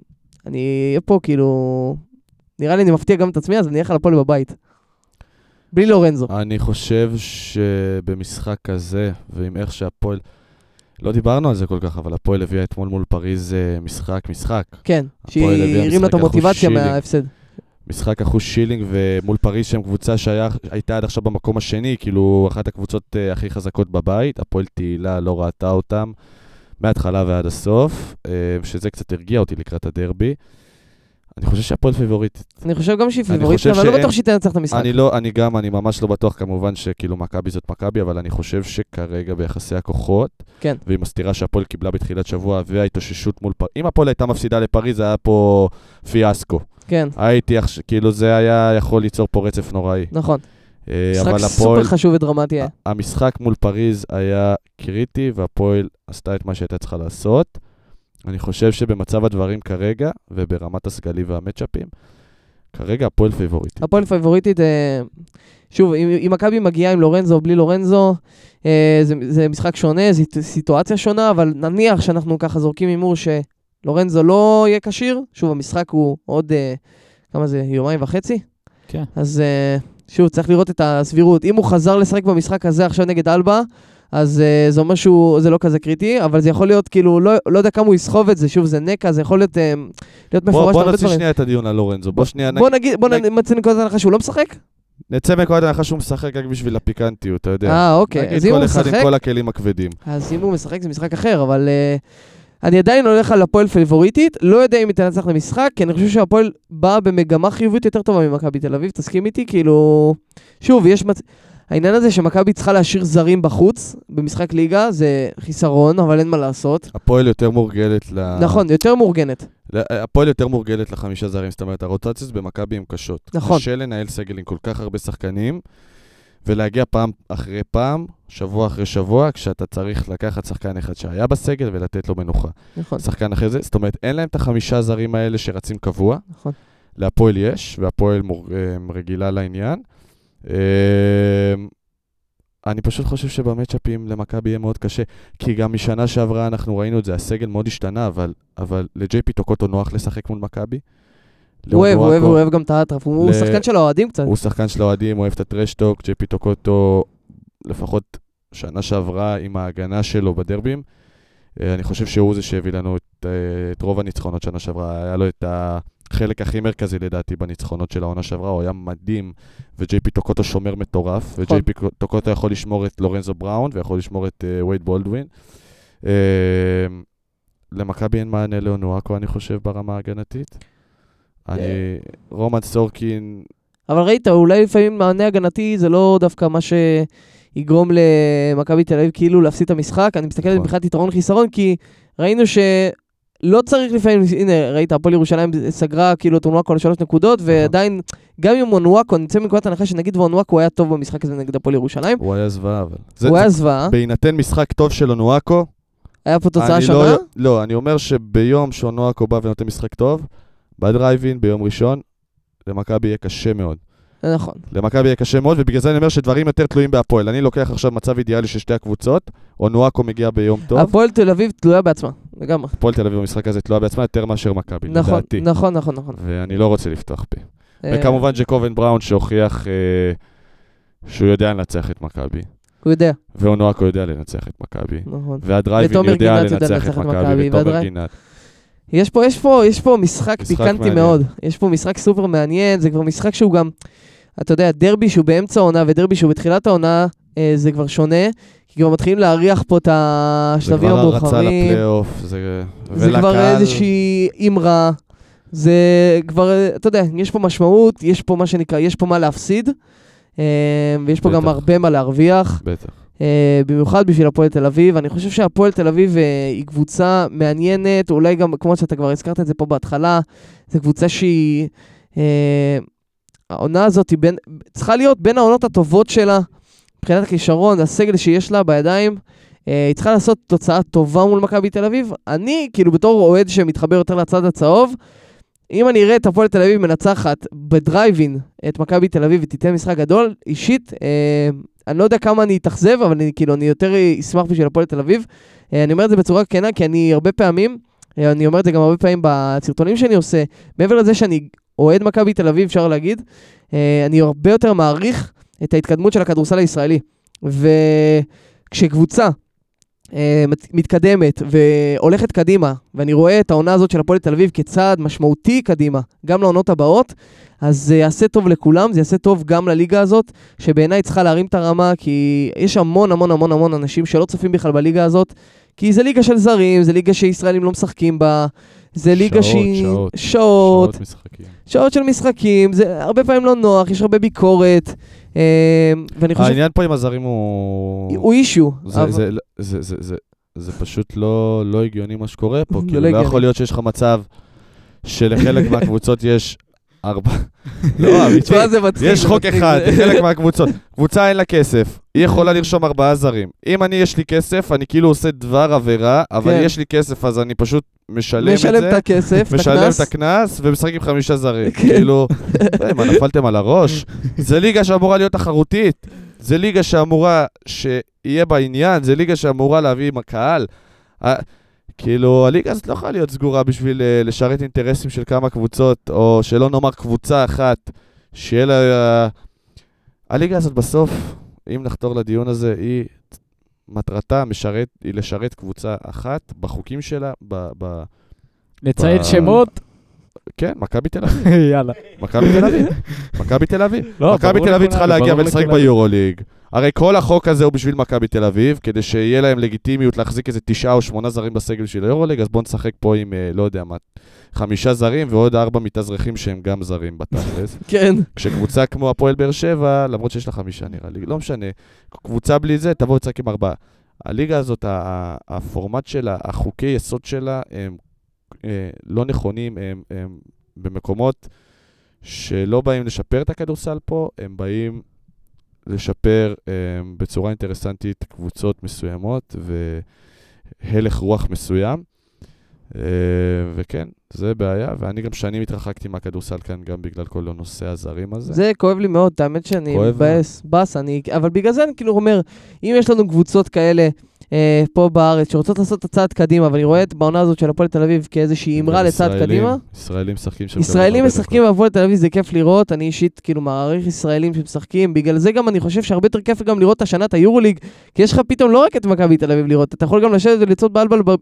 אני אהיה פה כאילו... נראה לי אני מפתיע גם את עצמי, אז אני אלך על הפועל בבית. בלי לורנזו. אני חושב שבמשחק כזה, ועם איך שהפועל... לא דיברנו על זה כל כך, אבל הפועל הביאה אתמול מול פריז אה, משחק, משחק. כן, שהיא הרימה משחק את המוטיבציה. מההפסד. משחק אחוז שילינג, ומול פריז שהם קבוצה שהייתה עד עכשיו במקום השני, כאילו אחת הקבוצות אה, הכי חזקות בבית. הפועל תהילה לא ראתה אותם מההתחלה ועד הסוף, אה, שזה קצת הרגיע אותי לקראת הדרבי. אני חושב שהפועל פיבוריטית. אני חושב גם שהיא פיבוריטית, אבל לא בטוח שהיא תנצח את המשחק. אני לא, אני גם, אני ממש לא בטוח כמובן שכאילו מכבי זאת מכבי, אבל אני חושב שכרגע ביחסי הכוחות, כן. ועם הסתירה שהפועל קיבלה בתחילת שבוע, וההתאוששות מול פריז, אם הפועל הייתה מפסידה לפריז, זה היה פה פיאסקו. כן, הייתי, כאילו זה היה יכול ליצור פה רצף נוראי. נכון. אה, משחק סופר חשוב ודרמטי היה. המשחק מול פריז היה קריטי, והפועל עשתה את מה שהייתה צריכה לעשות. אני חושב שבמצב הדברים כרגע, וברמת הסגלי והמצ'אפים, כרגע הפועל פיבוריטית. הפועל פייבוריטית, אה, שוב, אם אם מכבי מגיעה עם לורנזו או בלי לורנזו, אה, זה- זה משחק שונה, זו סיטואציה שונה, אבל נניח שאנחנו ככה זורקים הימור שלורנזו לא יהיה כשיר, שוב, המשחק הוא עוד, אה, כמה זה, יומיים וחצי? כן. אז שוב, צריך לראות את הסבירות. אם הוא חזר לשחק במשחק הזה עכשיו נגד אלבה, אז uh, זה אומר שהוא, זה לא כזה קריטי, אבל זה יכול להיות, כאילו, לא, לא יודע כמה הוא יסחוב את זה, שוב, זה נקע, זה יכול להיות, uh, להיות בוא, מפורש בוא נוציא. שנייה את הדיון על לורנזו. בוא שנייה בוא נגיד, בוא נג- נצא נקודת הנחה שהוא לא משחק? נצא מנקודת הנחה שהוא משחק רק בשביל הפיקנטיות, אתה יודע. אה, אוקיי. נגיד אז אם הוא כל אחד משחק, עם כל הכלים הכבדים. אז אם הוא משחק זה משחק אחר, אבל uh, אני עדיין הולך על הפועל פייבוריטית, לא יודע אם היא תנצח למשחק, כי אני חושב שהפועל באה במגמה חיובית יותר טובה ממכבי תל אביב, תסכים איתי? כאילו... שוב, יש מצ... העניין הזה שמכבי צריכה להשאיר זרים בחוץ, במשחק ליגה, זה חיסרון, אבל אין מה לעשות. הפועל יותר מורגלת ל... נכון, יותר מאורגנת. ל- הפועל יותר מורגלת לחמישה זרים, זאת אומרת, הרוטציות במכבי הן קשות. נכון. קשה לנהל סגל עם כל כך הרבה שחקנים, ולהגיע פעם אחרי פעם, שבוע אחרי שבוע, כשאתה צריך לקחת שחקן אחד שהיה בסגל ולתת לו מנוחה. נכון, שחקן אחרי זה, זאת אומרת, אין להם את החמישה זרים האלה שרצים קבוע. נכון. להפועל יש, והפועל מור... אה, רגילה לעניין. אה, אני פשוט חושב שבמצ'אפים למכבי יהיה מאוד קשה, כי גם משנה שעברה אנחנו ראינו את זה, הסגל מאוד השתנה, אבל, אבל לג'יי פי טוקוטו נוח לשחק מול מכבי. הוא אוהב, הוא אוהב, הוא אוהב גם את האטרף, הוא שחקן של האוהדים קצת. הוא שחקן של האוהדים, אוהב את הטרשטוק, ג'יי פי טוקוטו, לפחות שנה שעברה עם ההגנה שלו בדרבים. אה, אני חושב שהוא זה שהביא לנו את, אה, את רוב הניצחונות שנה שעברה, היה לו את החלק הכי מרכזי לדעתי בניצחונות של העונה שעברה, הוא היה מדהים, וג'יי פי טוקוטו שומר מטורף, נכון. וג'יי פי טוקוטו יכול לשמור את לורנזו בראון, ויכול לשמור את אה, וייד בולדווין. אה, למכבי אין מענה לאונואקו, אני חושב, ברמה ההגנתית. אני, רומן סורקין, אבל ראית, אולי לפעמים מענה הגנתי זה לא דווקא מה שיגרום למכבי תל אביב כאילו להפסיד את המשחק. אני מסתכל על זה נכון. מבחינת יתרון חיסרון, כי ראינו שלא צריך לפעמים, הנה, ראית, הפועל ירושלים סגרה כאילו את אונואקו לשלוש נקודות, נכון. ועדיין, גם אם אונואקו, נצא מנקודת הנחה שנגיד ואונואקו היה טוב במשחק הזה נגד הפועל ירושלים, הוא היה זוועה, אבל. זה, הוא היה זוועה, בהינתן משחק טוב של אונואקו, היה פה תוצאה אני שונה, לא, לא, אני אומר שביום שאונואקו בא ונותן משחק טוב, בדרייבין, ביום ראשון, למכבי יהיה קשה מאוד. נכון. למכבי יהיה קשה מאוד, ובגלל זה אני אומר שדברים יותר תלויים בהפועל. אני לוקח עכשיו מצב אידיאלי של שתי הקבוצות, או נואקו מגיע ביום טוב. הפועל תל אביב תלויה בעצמה, לגמרי. הפועל תל אביב במשחק הזה תלויה בעצמה יותר מאשר מכבי, נכון, לדעתי. נכון, נכון, נכון. ואני לא רוצה לפתוח פה. אה, וכמובן ג'קובן בראון שהוכיח אה, שהוא יודע לנצח את מכבי. הוא יודע, ואונואקו יודע לנצח את מכבי. נכון. והדרייבין יודע לנצח את מכבי, ותומר גינת. יש פה, יש פה, יש פה משחק משחק פיקנטי מעניין. מאוד. יש פה משחק סופר מעניין, זה כבר משחק שהוא גם, אתה יודע, דרבי שהוא באמצע העונה ודרבי שהוא בתחילת העונה, אה, זה כבר שונה, כי כבר מתחילים להריח פה את זה השלבים כבר הרצה המאוחרים. לפלייאוף, זה... זה כבר ולקהל- איזושהי אמרה. זה כבר, אתה יודע, יש פה משמעות, יש פה מה שנקרא, יש פה מה להפסיד, אה, ויש פה גם בטח. הרבה מה להרוויח. בטח. אה, במיוחד בשביל הפועל תל אביב. אני חושב שהפועל תל אביב אה, היא קבוצה מעניינת, אולי גם, כמו שאתה כבר הזכרת את זה פה בהתחלה, זו קבוצה שהיא... אה, העונה הזאת היא בין, צריכה להיות בין העונות הטובות שלה, מבחינת הכישרון, הסגל שיש לה בידיים. היא צריכה לעשות תוצאה טובה מול מכבי תל אביב. אני, כאילו, בתור אוהד שמתחבר יותר לצד הצהוב, אם אני אראה את הפועל תל אביב מנצחת בדרייבין את מכבי תל אביב ותיתן משחק גדול, אישית, אה, אני לא יודע כמה אני אתאכזב, אבל אני כאילו, אני יותר אשמח בשביל הפועל תל אביב. אה, אני אומר את זה בצורה כנה, כי אני הרבה פעמים, אה, אני אומר את זה גם הרבה פעמים בסרטונים שאני עושה, מעבר לזה שאני אוהד מכבי תל אביב, אפשר להגיד, אה, אני הרבה יותר מעריך את ההתקדמות של הכדורסל הישראלי. וכשקבוצה מתקדמת והולכת קדימה, ואני רואה את העונה הזאת של הפועל תל אביב כצעד משמעותי קדימה, גם לעונות הבאות, אז זה יעשה טוב לכולם, זה יעשה טוב גם לליגה הזאת, שבעיניי צריכה להרים את הרמה, כי יש המון המון המון המון אנשים שלא צופים בכלל בליגה הזאת, כי זה ליגה של זרים, זה ליגה שישראלים לא משחקים בה, זה ליגה שעות, שהיא... שעות. שעות, שעות משחקים. שעות של משחקים, זה הרבה פעמים לא נוח, יש הרבה ביקורת, אה, ואני חושב... העניין פה עם הזרים הוא... הוא אישיו. זה, אבל- זה, זה, זה, זה, זה פשוט לא, לא הגיוני מה שקורה פה. זה כאילו, לא לא הגיוני. יכול להיות שיש לך מצב שלחלק מהקבוצות יש ארבע... לא. תשמע, זה מצחיק. יש זה חוק אחד, זה- לחלק מהקבוצות. קבוצה אין לה כסף, היא יכולה לרשום ארבעה זרים. אם אני, יש לי כסף, אני כאילו עושה דבר עבירה, אבל כן. יש לי כסף, אז אני פשוט משלם את משלם זה. את הכסף, את משלם. את הקנס ומשחק עם חמישה זרים. כן. כאילו, "היי, מה, נפלתם על הראש? זה ליגה שאמורה להיות תחרותית. זה ליגה שאמורה שיהיה בה עניין, זה ליגה שאמורה להביא עם הקהל. כאילו, הליגה הזאת לא יכולה להיות סגורה בשביל אה, לשרת אינטרסים של כמה קבוצות, או שלא נאמר קבוצה אחת, שיהיה לה... הליגה הזאת בסוף, אם נחתור לדיון הזה, היא... מטרתה משרת, היא לשרת קבוצה אחת בחוקים שלה, ב, ב, לציין ב- שמות? כן, מכבי תל אביב. יאללה. מכבי תל אביב. מכבי תל אביב. לא, מכבי תל אביב צריכה להגיע ולשחק. ביורוליג. הרי כל החוק הזה הוא בשביל מכבי תל אביב, כדי שיהיה להם לגיטימיות להחזיק איזה תשעה או שמונה זרים בסגל של היורוליג, אז בואו נשחק פה עם, אה, לא יודע מה, חמישה זרים ועוד ארבע מתאזרחים שהם גם זרים בתכלס. כן. כשקבוצה כמו הפועל באר שבע, למרות שיש לה חמישה נראה לי, לא משנה, קבוצה בלי זה, תבוא ותשחק עם ארבעה. הליגה הזאת, הפורמט שלה, החוקי יסוד שלה, הם אה, לא נכונים, הם, הם במקומות שלא באים לשפר את הכדורסל פה, הם באים לשפר אה, בצורה אינטרסנטית קבוצות מסוימות והלך רוח מסוים. אה, וכן, זה בעיה, ואני גם שנים התרחקתי מהכדורסל כאן גם בגלל כל הנושא הזרים הזה. זה כואב לי מאוד, האמת שאני מתבאס, באס, אני, אבל בגלל זה אני כאילו אומר, אם יש לנו קבוצות כאלה אה, פה בארץ שרוצות לעשות את הצעד קדימה, ואני רואה את בעונה הזאת של הפועל תל אביב כאיזושהי אמרה לצעד קדימה, ישראלים משחקים שם. ישראלים משחקים בהפועל תל אביב, זה כיף לראות, אני אישית כאילו מעריך ישראלים שמשחקים, בגלל זה גם אני חושב שהרבה יותר כיף גם לראות השנה את היורוליג, כי יש לך פתאום לא רק את מכבי תל אביב לראות, אתה יכול גם לשבת ולצעוד באלבה,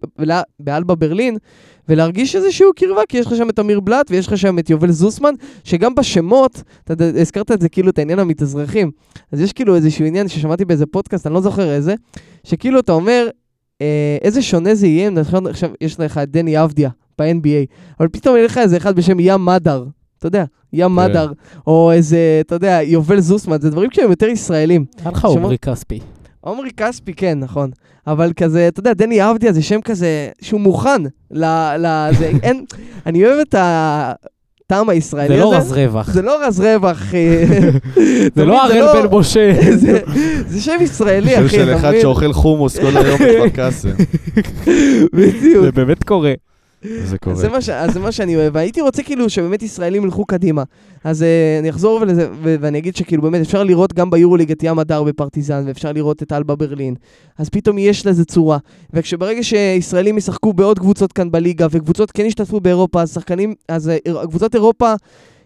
באלבה ברלין, ולהרגיש איזשהו קרבה, כי יש לך שם את אמיר בלאט, ויש לך שם את יובל זוסמן, שגם בשמות, אתה הזכרת את זה כאילו, את העניין המתאזרחים, אז יש כאילו איזשהו עניין ששמעתי באיזה פודקאסט, אני לא זוכר איזה, שכאילו אתה אומר, אה, איזה שונה זה יהיה אם נכון, עכשיו יש לך את דני אבדיה ב-NBA, אבל פתאום יהיה לך איזה אחד בשם ים מדר, אתה יודע, ים כן. מדר, או איזה, אתה יודע, יובל זוסמן, זה דברים שהם יותר ישראלים. היה לך עומרי כספי. עומרי כספי, כן, נכון. אבל כזה, אתה יודע, דני אבדיה זה שם כזה, שהוא מוכן ל... ל זה, אין, אני אוהב את הטעם הישראלי זה הזה. לא רז רווח. זה לא רז רווח. אה, זה לא הראל בן משה. זה- זה שם ישראלי, שם אחי, של אחד? שאוכל חומוס כל היום בכפר קאסם. בדיוק. זה באמת קורה. זה קורה. זה, מה ש... אז זה מה שאני אוהב, והייתי רוצה כאילו שבאמת ישראלים ילכו קדימה. אז uh, אני אחזור ולזה, ו- ואני אגיד שכאילו באמת אפשר לראות גם ביורוליג את ים הדר בפרטיזן, ואפשר לראות את אלבה ברלין. אז פתאום יש לזה צורה. וכשברגע שישראלים ישחקו בעוד קבוצות כאן בליגה, וקבוצות כן ישתתפו באירופה, אז שחקנים, אז uh, קבוצות אירופה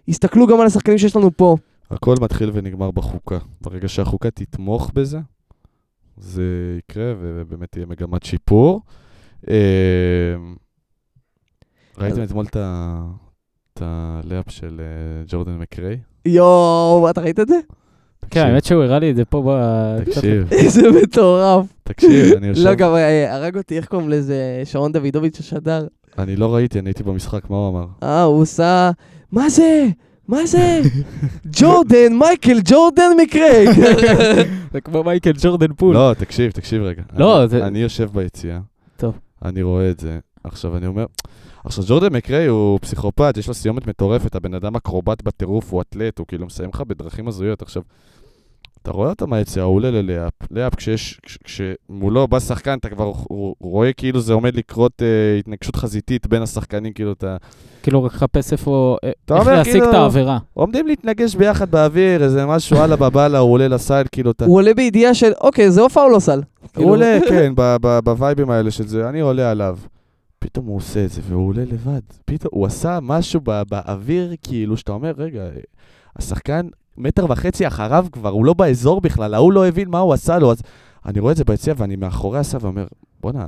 יסתכלו גם על השחקנים שיש לנו פה. הכל מתחיל ונגמר בחוקה. ברגע שהחוקה תתמוך בזה, זה יקרה ובאמת תהיה מגמת שיפור. אה, ראיתם אתמול את הלאפ של אה, ג'ורדן מקריי? יואו, אתה ראית את זה? כן, האמת שהוא הראה לי את זה פה ב... תקשיב, איזה מטורף. תקשיב, אני יושב... לא, גם אה, הרג אותי, איך קוראים לזה? שרון דוידוביץ' השדר. אני לא ראיתי, אני הייתי במשחק, מה הוא אמר? אה, הוא עושה... מה זה? מה זה? ג'ורדן, מייקל ג'ורדן מקריי. זה כמו מייקל ג'ורדן פול. לא, תקשיב, תקשיב רגע. לא, זה- אני יושב ביציאה. טוב. אני רואה את זה. עכשיו, אני אומר... עכשיו, ג'ורדן מקריי הוא פסיכופת, יש לו סיומת מטורפת, הבן אדם אקרובט בטירוף, הוא אתלט, הוא כאילו מסיים לך בדרכים הזויות. עכשיו, אתה רואה אותו מהיציאה, הוא עולה ללאפ, לאפ כשיש, כש- כשמולו בא שחקן, אתה כבר ר- רואה כאילו זה עומד לקרות אה, התנגשות חזיתית בין השחקנים, כאילו אתה... כאילו, רק לחפש איפה... אה, איך אומר, להשיג כאילו- את העבירה. עומדים להתנגש ביחד באוויר, איזה משהו, אללה בבאללה, הוא עולה לסייל, כאילו אתה... הוא עולה בידיעה של, אוקיי, זה או פאול או סל. כאילו- הוא עולה, כן, ב- ב- בווייבים האלה של זה, אני עולה עליו. פתאום הוא עושה את זה, והוא עולה לבד. פתאום הוא עשה משהו ב- באוויר, כאילו, שאתה אומר, רגע, השחקן מטר וחצי אחריו כבר, הוא לא באזור בכלל, ההוא לא הבין מה הוא עשה לו, אז אני רואה את זה ביציע ואני מאחורי הסף ואומר, בואנה,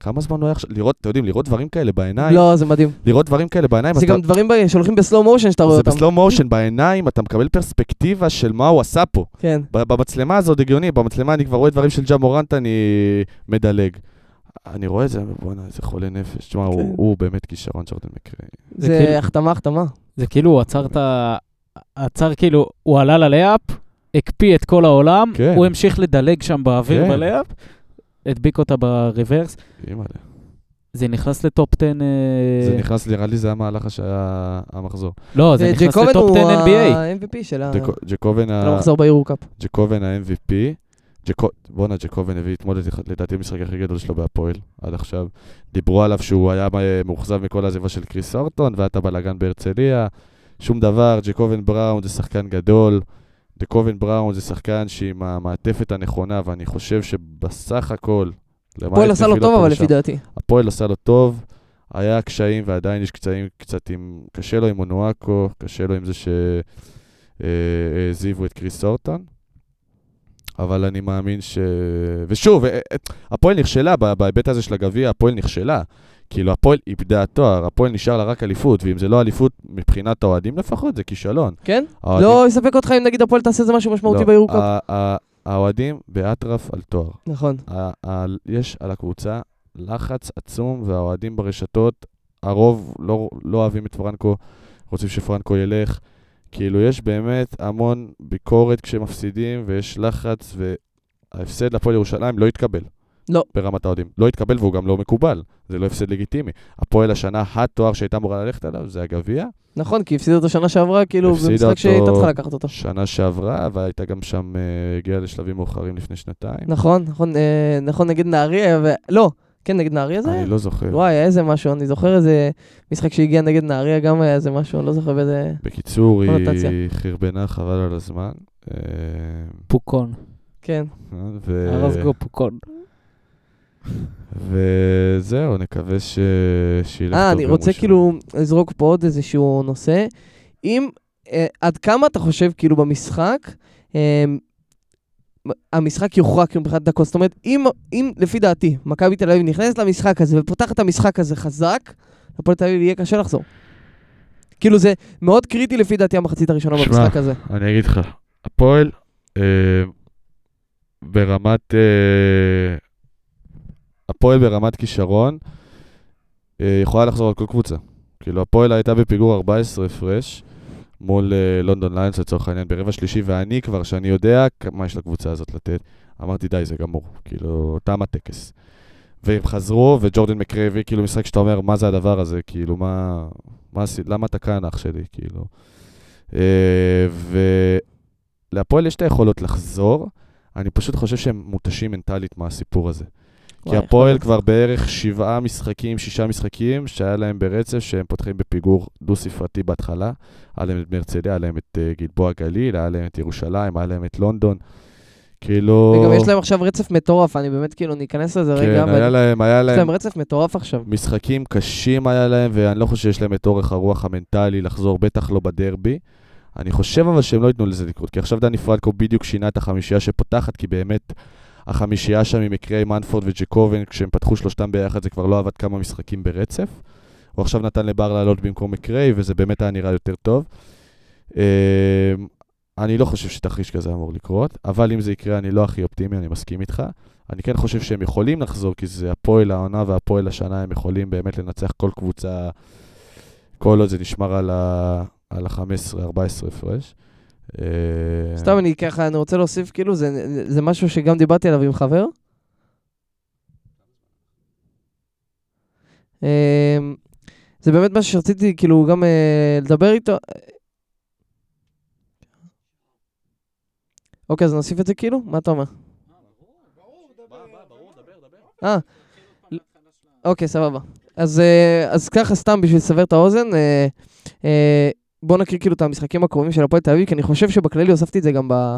כמה זמן הוא היה עכשיו, לראות, אתם יודעים, לראות דברים כאלה בעיניים, לא, זה מדהים. לראות דברים כאלה בעיניים, זה אתה- גם דברים ב- שהולכים בסלואו מושן שאתה רואה זה אותם. בסלואו מושן, בעיניים, אתה מקבל פרספקטיבה של מה הוא עשה פה. כן. במצלמה זה עוד הגיוני, במצלמה אני כבר רואה דברים של ג'ה מורנט, אני מדלג. אני רואה את זה, בואנה, איזה חולה נפש. תשמע, הוא- כן. הוא באמת כישרון ג'ורדן מקרי. זה כאילו- החתמה, החתמה. זה כאילו, הוא עצר את ה... עצר כאילו, הוא עלה ל layup, הקפיא את כל העולם, כן. הוא המשיך לדלג שם באוויר כן. ב layup, הדביק אותה ב reverse. זה נכנס ל top 10... אה, זה נכנס, נראה לי זה המהלך שהיה המחזור. לא, זה נכנס ג'קובן ל top הוא 10 NBA. ה-MVP של ה- ג'קו- ג'קובן ה- של המחזור ביורו קאפ. ג'קובן ה-MVP. ג'קו- בואנה, ג'קובן הביא אתמול את- לדעתי המשחק הכי גדול שלו בהפועל עד עכשיו. דיברו עליו שהוא היה אה, מאוכזב מכל העזיבה של קריס אורטון, והיה את הבלאגן בהרצליה. שום דבר, ג'קובן בראון זה שחקן גדול. ג'קובן בראון זה שחקן שעם המעטפת הנכונה, ואני חושב שבסך הכל... הפועל עשה לו טוב, אבל לפי דעתי. הפועל עשה לו טוב, היה קשיים ועדיין יש קשיים קצת עם... קשה לו עם אונואקו, קשה לו עם זה שהעזיבו את קריס אורטון. אבל אני מאמין ש... ושוב, אה, אה, הפועל נכשלה בהיבט הזה של הגביע, הפועל נכשלה. כאילו, הפועל איבדה תואר, הפועל נשאר לה רק אליפות, ואם זה לא אליפות מבחינת האוהדים לפחות, זה כישלון. כן? האוהדים- לא יספק אותך אם נגיד הפועל תעשה איזה משהו משמעותי לא, ה- האוהדים באטרף על תואר. נכון. יש על הקבוצה לחץ עצום, והאוהדים ברשתות, הרוב לא, לא אוהבים את פרנקו, רוצים שפרנקו ילך. כאילו, יש באמת המון ביקורת כשמפסידים, ויש לחץ, וההפסד לפועל ירושלים לא התקבל. לא. ברמת האוהדים. לא התקבל והוא גם לא מקובל. זה לא הפסד לגיטימי. הפועל השנה, התואר שהייתה אמורה ללכת עליו, זה הגביע. נכון, כי הפסיד אותו שנה שעברה, כאילו, במשחק אותו- שהייתה צריכה לקחת אותו. שנה שעברה, והייתה גם שם, אה, הגיעה לשלבים מאוחרים לפני שנתיים. נכון, נכון, אה, נכון, נגד נהריה, ו... לא, כן, נגד נהריה זה היה? אני לא זוכר. וואי, איזה משהו, אני זוכר איזה משחק שהגיע נגד נהריה, גם היה איזה משהו, אני לא זוכר באיזה... בקיצור. היא חרבנה חבל על הזמן. אה, פוקון. כן. ו- הרסגו פוקון. וזהו, נקווה ש... שילך טוב אה, אני רוצה. כאילו לזרוק פה עוד איזשהו נושא. אם, אה, עד כמה אתה חושב כאילו במשחק, אה, המשחק יוכרע כאילו מבחינת דקות. זאת אומרת, אם, אם לפי דעתי, מכבי תל אביב נכנסת למשחק הזה ופותחת את המשחק הזה חזק, הפועל תל אביב יהיה קשה לחזור. כאילו זה מאוד קריטי לפי דעתי המחצית הראשונה שמע, במשחק הזה. אני אגיד לך, הפועל אה, ברמת... אה, הפועל ברמת כישרון אה, יכולה לחזור על כל קבוצה. כאילו, הפועל הייתה בפיגור 14 הפרש מול אה, לונדון ליונס לצורך העניין ברבע שלישי, ואני כבר, שאני יודע מה יש לקבוצה הזאת לתת, אמרתי, די, זה גמור. כאילו, תם הטקס. והם חזרו, וג'ורדן מקרי הביא כאילו משחק שאתה אומר, מה זה הדבר הזה? כאילו, מה... מה עשית? למה אתה כאן, אח שלי? כאילו... אה, ולהפועל יש את היכולות לחזור, אני פשוט חושב שהם מותשים מנטלית מהסיפור הזה. כי הפועל כבר בערך שבעה משחקים, שישה משחקים, שהיה להם ברצף שהם פותחים בפיגור דו-ספרתי בהתחלה. היה להם את מרצדיה, היה להם את אה, גלבוע גליל, היה להם את ירושלים, היה להם את לונדון. כאילו... וגם יש להם עכשיו רצף מטורף, אני באמת כאילו ניכנס לזה רגע. כן, היה להם, היה יש להם להם רצף מטורף עכשיו. משחקים קשים היה להם, ואני לא חושב שיש להם את אורך הרוח המנטלי לחזור, בטח לא בדרבי. אני חושב אבל שהם לא ייתנו לזה לקרות, כי עכשיו דני פרנקו בדיוק שינה את החמישייה שפותחת, כי באמת החמישייה שם עם מקרי מנפורד וג'קובן, כשהם פתחו שלושתם ביחד זה כבר לא עבד כמה משחקים ברצף. הוא עכשיו נתן לבר לעלות במקום מקרי, וזה באמת היה נראה יותר טוב. אמ, אני לא חושב שתרחיש כזה אמור לקרות, אבל אם זה יקרה אני לא הכי אופטימי, אני מסכים איתך. אני כן חושב שהם יכולים לחזור, כי זה הפועל העונה והפועל השנה, הם יכולים באמת לנצח כל קבוצה, כל עוד זה נשמר על ה- על ה-15-14 הפרש. סתם אני ככה, אני רוצה להוסיף, כאילו, זה, זה משהו שגם דיברתי עליו עם חבר. אמ, זה באמת משהו שרציתי, כאילו, גם אה, לדבר איתו. אוקיי, אז נוסיף את זה כאילו? מה אתה אומר? אה, אוקיי, סבבה. אז, אה, ככה, סתם בשביל לסבר את האוזן, אה, אה, בוא נקריא כאילו את המשחקים הקרובים של הפועל תל אביב, כי אני חושב שבכללי הוספתי את זה גם ב...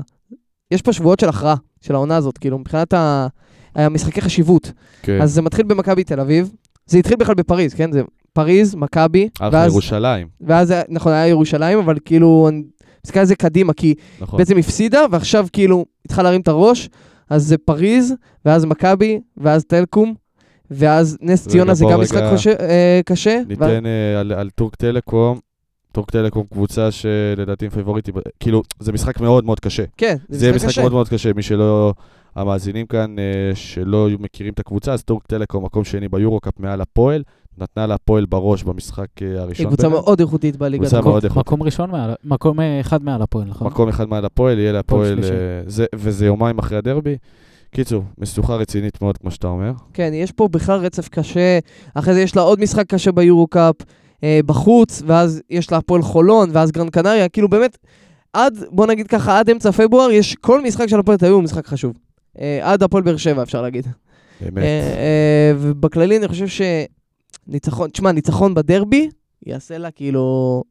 יש פה שבועות של הכרעה, של העונה הזאת, כאילו, מבחינת ה... המשחקי חשיבות. כן. אז זה מתחיל במכבי תל אביב, זה התחיל בכלל בפריז, כן? זה פריז, מכבי, אחלה ואז, ירושלים, ואז, נכון, היה ירושלים, אבל כאילו, אני מסתכל על זה קדימה, כי נכון. בעצם הפסידה, ועכשיו כאילו התחלה להרים את הראש, אז זה פריז, ואז מכבי, ואז טלקום, ואז נס ציונה זה גם משחק קשה, אה, קשה. ניתן אה, על, על טורק טלקום, טורק טלקום קבוצה שלדעתי עם פייבוריטי, כאילו, זה משחק מאוד מאוד קשה. כן, זה יהיה משחק קשה. מאוד מאוד קשה, מי שלא, המאזינים כאן אה, שלא מכירים את הקבוצה, אז טורק טלקום מקום שני ביורו-קאפ מעל הפועל, נתנה להפועל בראש במשחק אה, היא הראשון. קבוצה ביניהם. מאוד איכותית בליגה. קבוצה. מאוד איכותית. מקום ראשון מעל, מקום אה, אחד מעל הפועל, נכון? מקום אחד מעל הפועל, יהיה להפועל. אה, זה- וזה יומיים אחרי הדרבי. קיצור, משוכה רצינית מאוד, כמו שאתה אומר. כן, יש פה בכלל רצף קשה, אחרי זה יש לה עוד משחק קשה ביורו-קאפ אה, בחוץ, ואז יש לה הפועל חולון, ואז גרן קנריה, כאילו באמת, עד, בוא נגיד ככה, עד אמצע פברואר, יש כל משחק של הפועל תל אביב הוא משחק חשוב. אה, עד הפועל באר שבע, אפשר להגיד. באמת. אה, אה, ובכללי אני חושב שניצחון, תשמע, ניצחון בדרבי, יעשה לה כאילו...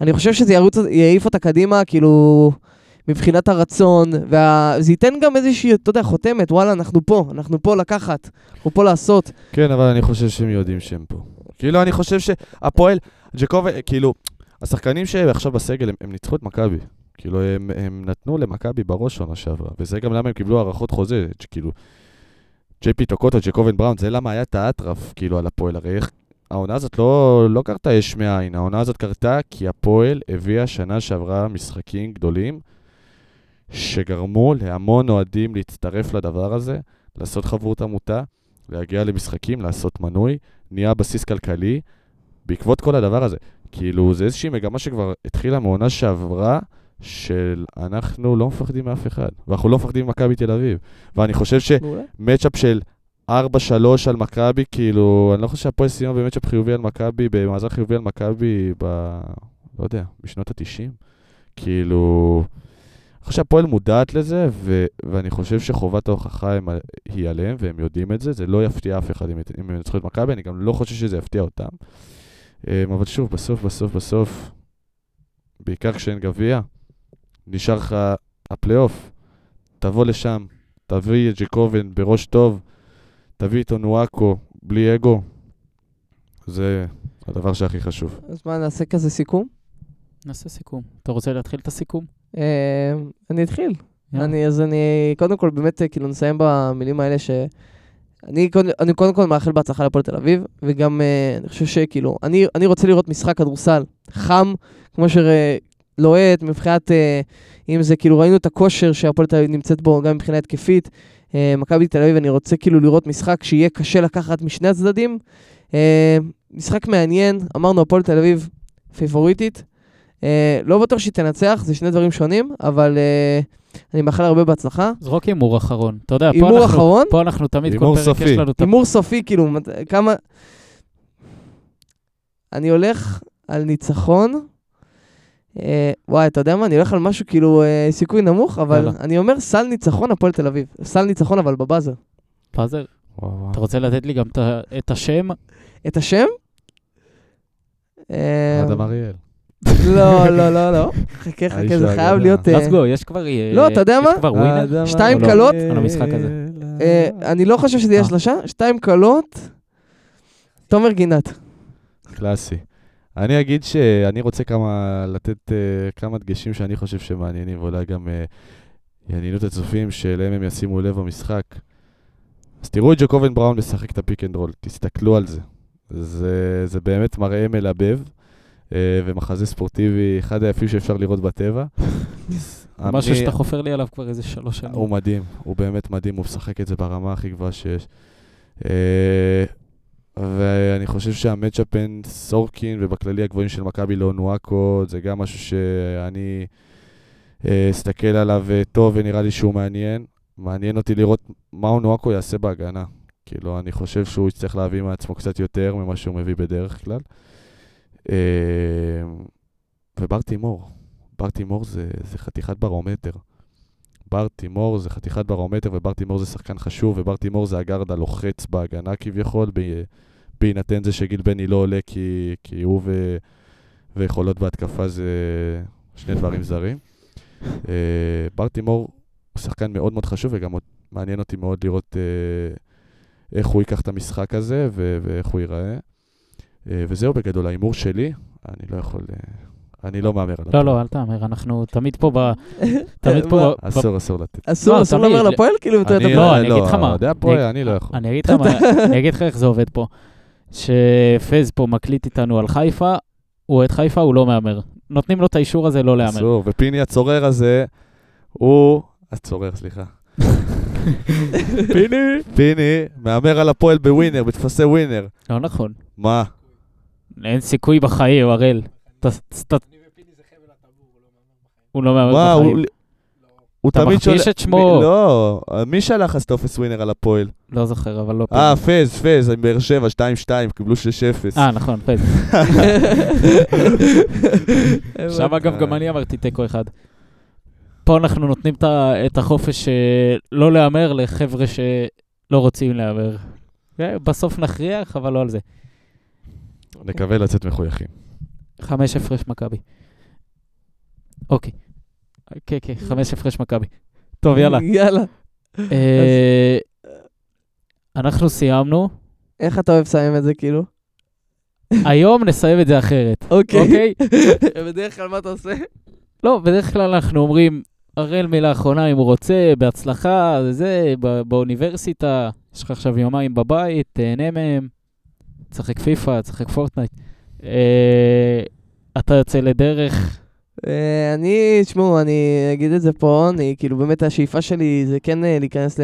אני חושב שזה ירוץ, יעיף אותה קדימה, כאילו, מבחינת הרצון, וזה ייתן גם איזושהי, אתה יודע, חותמת, וואלה, אנחנו פה, אנחנו פה לקחת, אנחנו פה לעשות. כן, אבל אני חושב שהם יודעים שהם פה. כאילו, אני חושב שהפועל, ג'קוב, כאילו, השחקנים שעכשיו בסגל, הם, הם ניצחו את מכבי. כאילו, הם, הם נתנו למכבי בראש עונה שעברה, וזה גם למה הם קיבלו הארכות חוזה, כאילו, ג'יי פי טוקוטו, ג'קובן בראון, זה למה היה את האטרף, כאילו, על הפועל. הרי איך, העונה הזאת לא, לא קרתה יש מאין, העונה הזאת קרתה כי הפועל הביאה שנה שעברה משחקים גדולים, שגרמו להמון אוהדים להצטרף לדבר הזה, לעשות חברות עמותה, להגיע למשחקים, לעשות מנוי, נהיה בסיס כלכלי, בעקבות כל הדבר הזה. כאילו, זה איזושהי מגמה שכבר התחילה מעונה שעברה, של אנחנו לא מפחדים מאף אחד, ואנחנו לא מפחדים ממכבי תל אביב. ואני חושב. שמצ'אפ של 4-3 על מכבי, כאילו, אני לא חושב שהפועל סיימה במצ'אפ חיובי על מכבי, במאזן חיובי על מכבי, ב... לא יודע, בשנות ה-90. כאילו, אני חושב שהפועל מודעת לזה, ו- ואני חושב שחובת ההוכחה הם, היא עליהם, והם יודעים את זה. זה לא יפתיע אף אחד אם, אם הם ינצחו את מכבי, אני גם לא חושב שזה יפתיע אותם. אמ, אבל שוב, בסוף, בסוף, בסוף, בעיקר כשאין גביע, נשאר לך הפלייאוף. תבוא לשם, תביא את ג'קובן בראש טוב, תביא איתו נואקו, בלי אגו. זה הדבר שהכי חשוב. אז מה, נעשה כזה סיכום? נעשה סיכום. אתה רוצה להתחיל את הסיכום? אה, אני אתחיל. אני, אז אני, קודם כל, באמת, אה, כאילו, נסיים במילים האלה ש... אני, אני קודם כל מאחל בהצלחה להפועל תל אביב, וגם אה, אני חושב שכאילו, אני, אני רוצה לראות משחק כדורסל חם, כמו שלוהט, מבחינת, אה, אם זה כאילו, ראינו את הכושר שהפועל תל אביב נמצאת בו, גם מבחינה התקפית. אה, מכבי תל אביב, אני רוצה כאילו לראות משחק שיהיה קשה לקחת משני הצדדים. אה, משחק מעניין, אמרנו, הפועל תל אביב פייבוריטית. אה, לא בטוח שהיא תנצח, זה שני דברים שונים, אבל אה, אני מאחל הרבה בהצלחה. זרוק הימור אחרון. אתה יודע, פה אנחנו, אחרון, פה אנחנו תמיד, כל פרק סופי. יש לנו. הימור סופי, כאילו, כמה... אני הולך על ניצחון. אה, וואי, אתה יודע מה? אני הולך על משהו כאילו אה, סיכוי נמוך, אבל יאללה. אני אומר סל ניצחון הפועל תל אביב. סל ניצחון אבל בבאזר. וואו, וואו. אתה רוצה לתת לי גם את השם? את השם? אה, אדם אריאל. לא, לא, לא, לא. חכה, חכה, זה חייב האגדה. להיות... אה, רסגו, יש כבר... אה, לא, אתה יודע יש מה? כבר ווינר? שתיים או לא? קלות? על המשחק הזה. אה, אני לא חושב שזה יהיה אה. שלושה, שתיים קלות. תומר גינת. קלאסי. אני אגיד שאני רוצה כמה, לתת אה, כמה דגשים שאני חושב שמעניינים, ואולי גם אה, יעניינו את הצופים שאליהם הם ישימו לב במשחק. אז תראו את ג'קובן בראון משחק את ה pick and roll, תסתכלו על זה. זה, זה באמת מראה מלבב, אה, ומחזה ספורטיבי, אחד היפים שאפשר לראות בטבע. משהו שאתה חופר לי עליו כבר איזה שלוש שנים. הוא מדהים, הוא באמת מדהים, הוא משחק את זה ברמה הכי גבוהה שיש. אה, ואני חושב שה matchup בין סורקין ובכללי הגבוהים של מכבי לאונואקו, זה גם משהו שאני אה, אסתכל עליו אה, טוב ונראה לי שהוא מעניין. מעניין אותי לראות מה אונואקו יעשה בהגנה. כאילו, אני חושב שהוא יצטרך להביא מעצמו קצת יותר ממה שהוא מביא בדרך כלל. אה, ובר תימור, בר תימור זה, זה חתיכת ברומטר. בר תימור זה חתיכת ברומטר, ובר תימור זה שחקן חשוב, ובר תימור זה הגארד הלוחץ בהגנה כביכול, בהינתן זה שגיל בני לא עולה, כי, כי הוא ו, ויכולות בהתקפה זה שני דברים זרים. אה, בר תימור הוא שחקן מאוד מאוד חשוב, וגם מעניין אותי מאוד לראות אה, איך הוא ייקח את המשחק הזה ואיך הוא ייראה. אה, וזהו בגדול, ההימור שלי, אני לא יכול... אה, אני לא מהמר עליו. לא, לא, אל תאמר, אנחנו תמיד פה ב... תמיד פה... ב- אסור, אסור לתת. אסור, לא, אסור לומר לפועל? כאילו, אתה יודע, לא, אני אגיד לך מה. הפועל, אני לא יכול. אני אגיד לך מה, אני אגיד לך איך זה עובד פה. שפז פה מקליט איתנו על חיפה, הוא אוהד חיפה, הוא לא מהמר. נותנים לו את האישור הזה לא להמר. אסור, ופיני הצורר הזה, הוא... הצורר, סליחה. פיני! פיני מהמר על הפועל בווינר, בטפסי ווינר. לא נכון. מה? אין סיכוי בחיים, הראל. ת- ת- הוא לא מהמר הוא... בחיים. הוא אתה תמיד מכפיש את שמו. לא, מי שלח אז טופס ווינר על הפועל? לא זוכר, אבל לא אה. פז, פז, באר שבע, 2-2, קיבלו 6-0. אה, נכון, פז. שם אגב. גם אני אמרתי תיקו אחד. פה אנחנו נותנים את החופש אה, לא להמר לחבר'ה שלא רוצים להמר. אה, בסוף נכריח, אבל לא על זה. נקווה לצאת מחויכים. חמש הפרש מכבי. אוקיי. כן, כן, חמש הפרש מכבי. טוב, יאללה. יאללה. אה, אנחנו סיימנו. איך אתה אוהב לסיים את זה, כאילו? היום נסיים את זה אחרת. אוקיי. אוקיי? בדרך כלל מה אתה עושה? לא, בדרך כלל אנחנו אומרים, הראל מילה אחרונה אם הוא רוצה, בהצלחה, זה, באוניברסיטה, יש לך עכשיו יומיים בבית, תהנה מהם, תשחק פיפא, תשחק פורטנייט. אה, אתה יוצא לדרך, אה, אני, תשמעו, אני אגיד את זה פה, אני, כאילו, באמת השאיפה שלי זה כן אה, להיכנס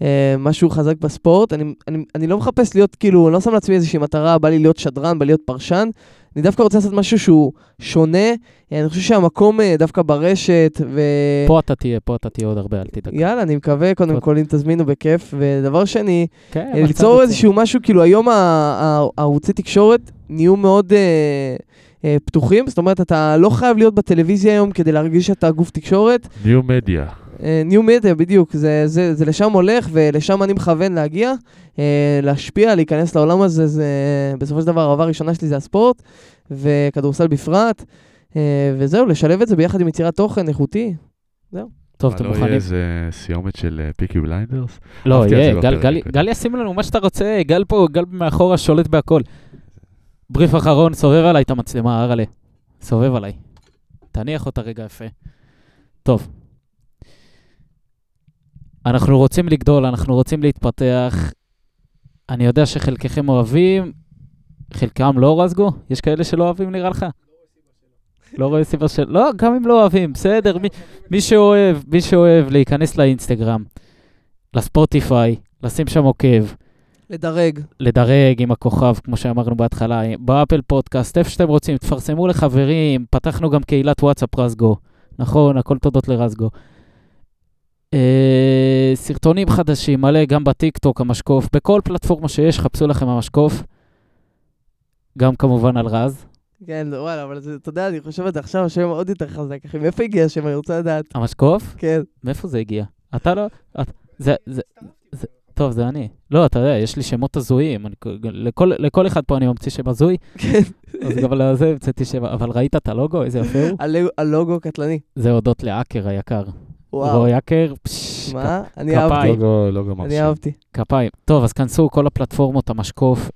למשהו חזק בספורט. אני, אני, אני לא מחפש להיות, כאילו, אני לא שם לעצמי איזושהי מטרה, בא לי להיות שדרן, בא לי להיות פרשן. אני דווקא רוצה לעשות משהו שהוא שונה. אני חושב שהמקום אה, דווקא ברשת, ו... פה אתה תהיה, פה אתה תהיה עוד הרבה, אל תדאג. יאללה, אני מקווה, קודם פה- כל, אם תזמינו בכיף. ודבר שני, כן, אה, ליצור רוצה. איזשהו משהו, כאילו היום הערוצי תקשורת נהיו מאוד אה, אה, פתוחים, זאת אומרת, אתה לא חייב להיות בטלוויזיה היום כדי להרגיש שאתה גוף תקשורת. ניו מדיה. ניו מדיה, בדיוק, זה, זה, זה לשם הולך ולשם אני מכוון להגיע, להשפיע, להיכנס לעולם הזה, זה בסופו של דבר הערבה הראשונה שלי זה הספורט, וכדורסל בפרט, אה, וזהו, לשלב את זה ביחד עם יצירת תוכן איכותי. טוב, אתם לא מוכנים? יהיה איזה סיומת של אה, פיקי בליינדרס? לא, יהיה. גל- גל ישים לנו מה שאתה רוצה, גל פה, גל מאחורה שולט בהכל. בריף אחרון, סובב עליי את המצלמה, אראלה. סובב עליי. תניח אותה רגע יפה. טוב. אנחנו רוצים לגדול, אנחנו רוצים להתפתח. אני יודע שחלקכם אוהבים, חלקם לא רזגו? יש כאלה שלא אוהבים נראה לך? לא רואה סיבה של... לא, גם אם לא אוהבים, בסדר. מי, מי שאוהב, מי שאוהב להיכנס לאינסטגרם, לספוטיפיי, לשים שם עוקב, לדרג. לדרג עם הכוכב, כמו שאמרנו בהתחלה, באפל פודקאסט, איפה שאתם רוצים, תפרסמו לחברים, פתחנו גם קהילת וואטסאפ רזגו, נכון, הכל תודות לרזגו. אה, סרטונים חדשים, מלא גם בטיקטוק, המשקוף, בכל פלטפורמה שיש, חפשו לכם המשקוף. גם כמובן על רז. כן, וואלה, אבל זה, אתה יודע, אני חושב על זה עכשיו, השם עוד יותר חזק, אחי. מאיפה הגיע השם? אני רוצה לדעת. המשקוף? כן. מאיפה זה הגיע? אתה לא... את, זה, זה, זה, טוב, זה אני. לא, אתה יודע, יש לי שמות הזויים. אני, לכל, לכל אחד פה אני ממציא שם הזוי, כן. אז גם לזה המצאתי שם. אבל ראית את הלוגו? איזה יפה הוא? הלו- הלוגו קטלני. זה הודות לאקר היקר. וואו. רועי אקר, פשש, מה? אני. אהבתי. לוגו, לוגו אני מרשים. אהבתי. כפיים. טוב, אז כנסו כל הפלטפורמות, המשקוף.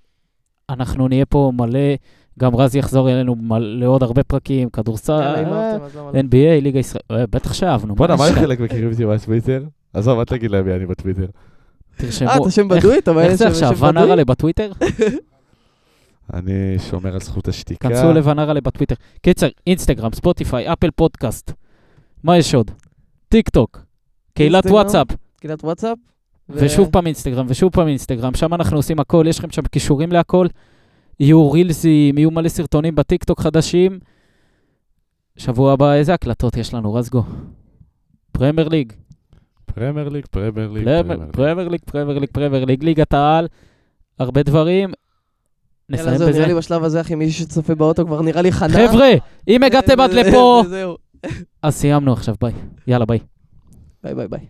אנחנו נהיה פה מלא, גם רז יחזור אלינו לעוד הרבה פרקים, כדורסל, אה, לא? NBA, ליגה ישראל, אה, בטח שאהבנו. בואנה, מה יש לך? חלק מכירים אותי בטוויטר? עזוב, אל תגיד להם מי אני בטוויטר. תרשמו. אה, אתה שם בדוי? איך זה עכשיו, ון? ארלה בטוויטר? אני שומר על זכות השתיקה. כנסו לוון ארלה בטוויטר. קיצר, אינסטגרם, ספוטיפיי, אפל פודקאסט. מה יש עוד? טיק טוק, קהילת וואטסאפ, קהילת וואטסאפ. ו- ושוב פעם אינסטגרם, ושוב פעם אינסטגרם, שם אנחנו עושים הכל, יש לכם שם קישורים להכל. יהיו רילסים, יהיו מלא סרטונים בטיקטוק חדשים. שבוע הבא, איזה הקלטות יש לנו, רזגו? פרמייר ליג, פרמייר ליג, פרמייר ליג, פרמייר פרמייר ליג. פרמייר ליג, פרמייר ליג, ליגת העל, הרבה דברים. יאללה, נסיים זהו, נראה בזה. לי בשלב הזה, אחי, מישהו שצופה באוטו כבר נראה לי חנה. חבר'ה, אם הגעתם עד לפה, זהו. אז סיימנו עכשיו, ביי. יאללה, ביי. ביי ביי ביי.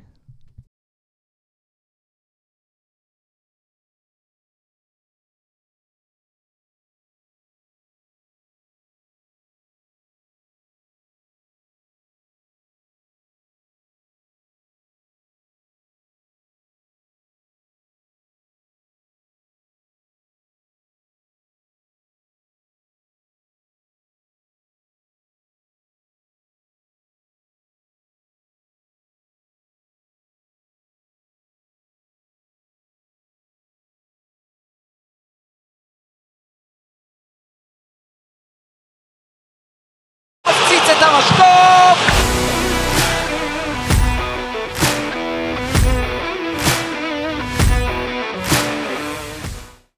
מפציץ את המשקוף,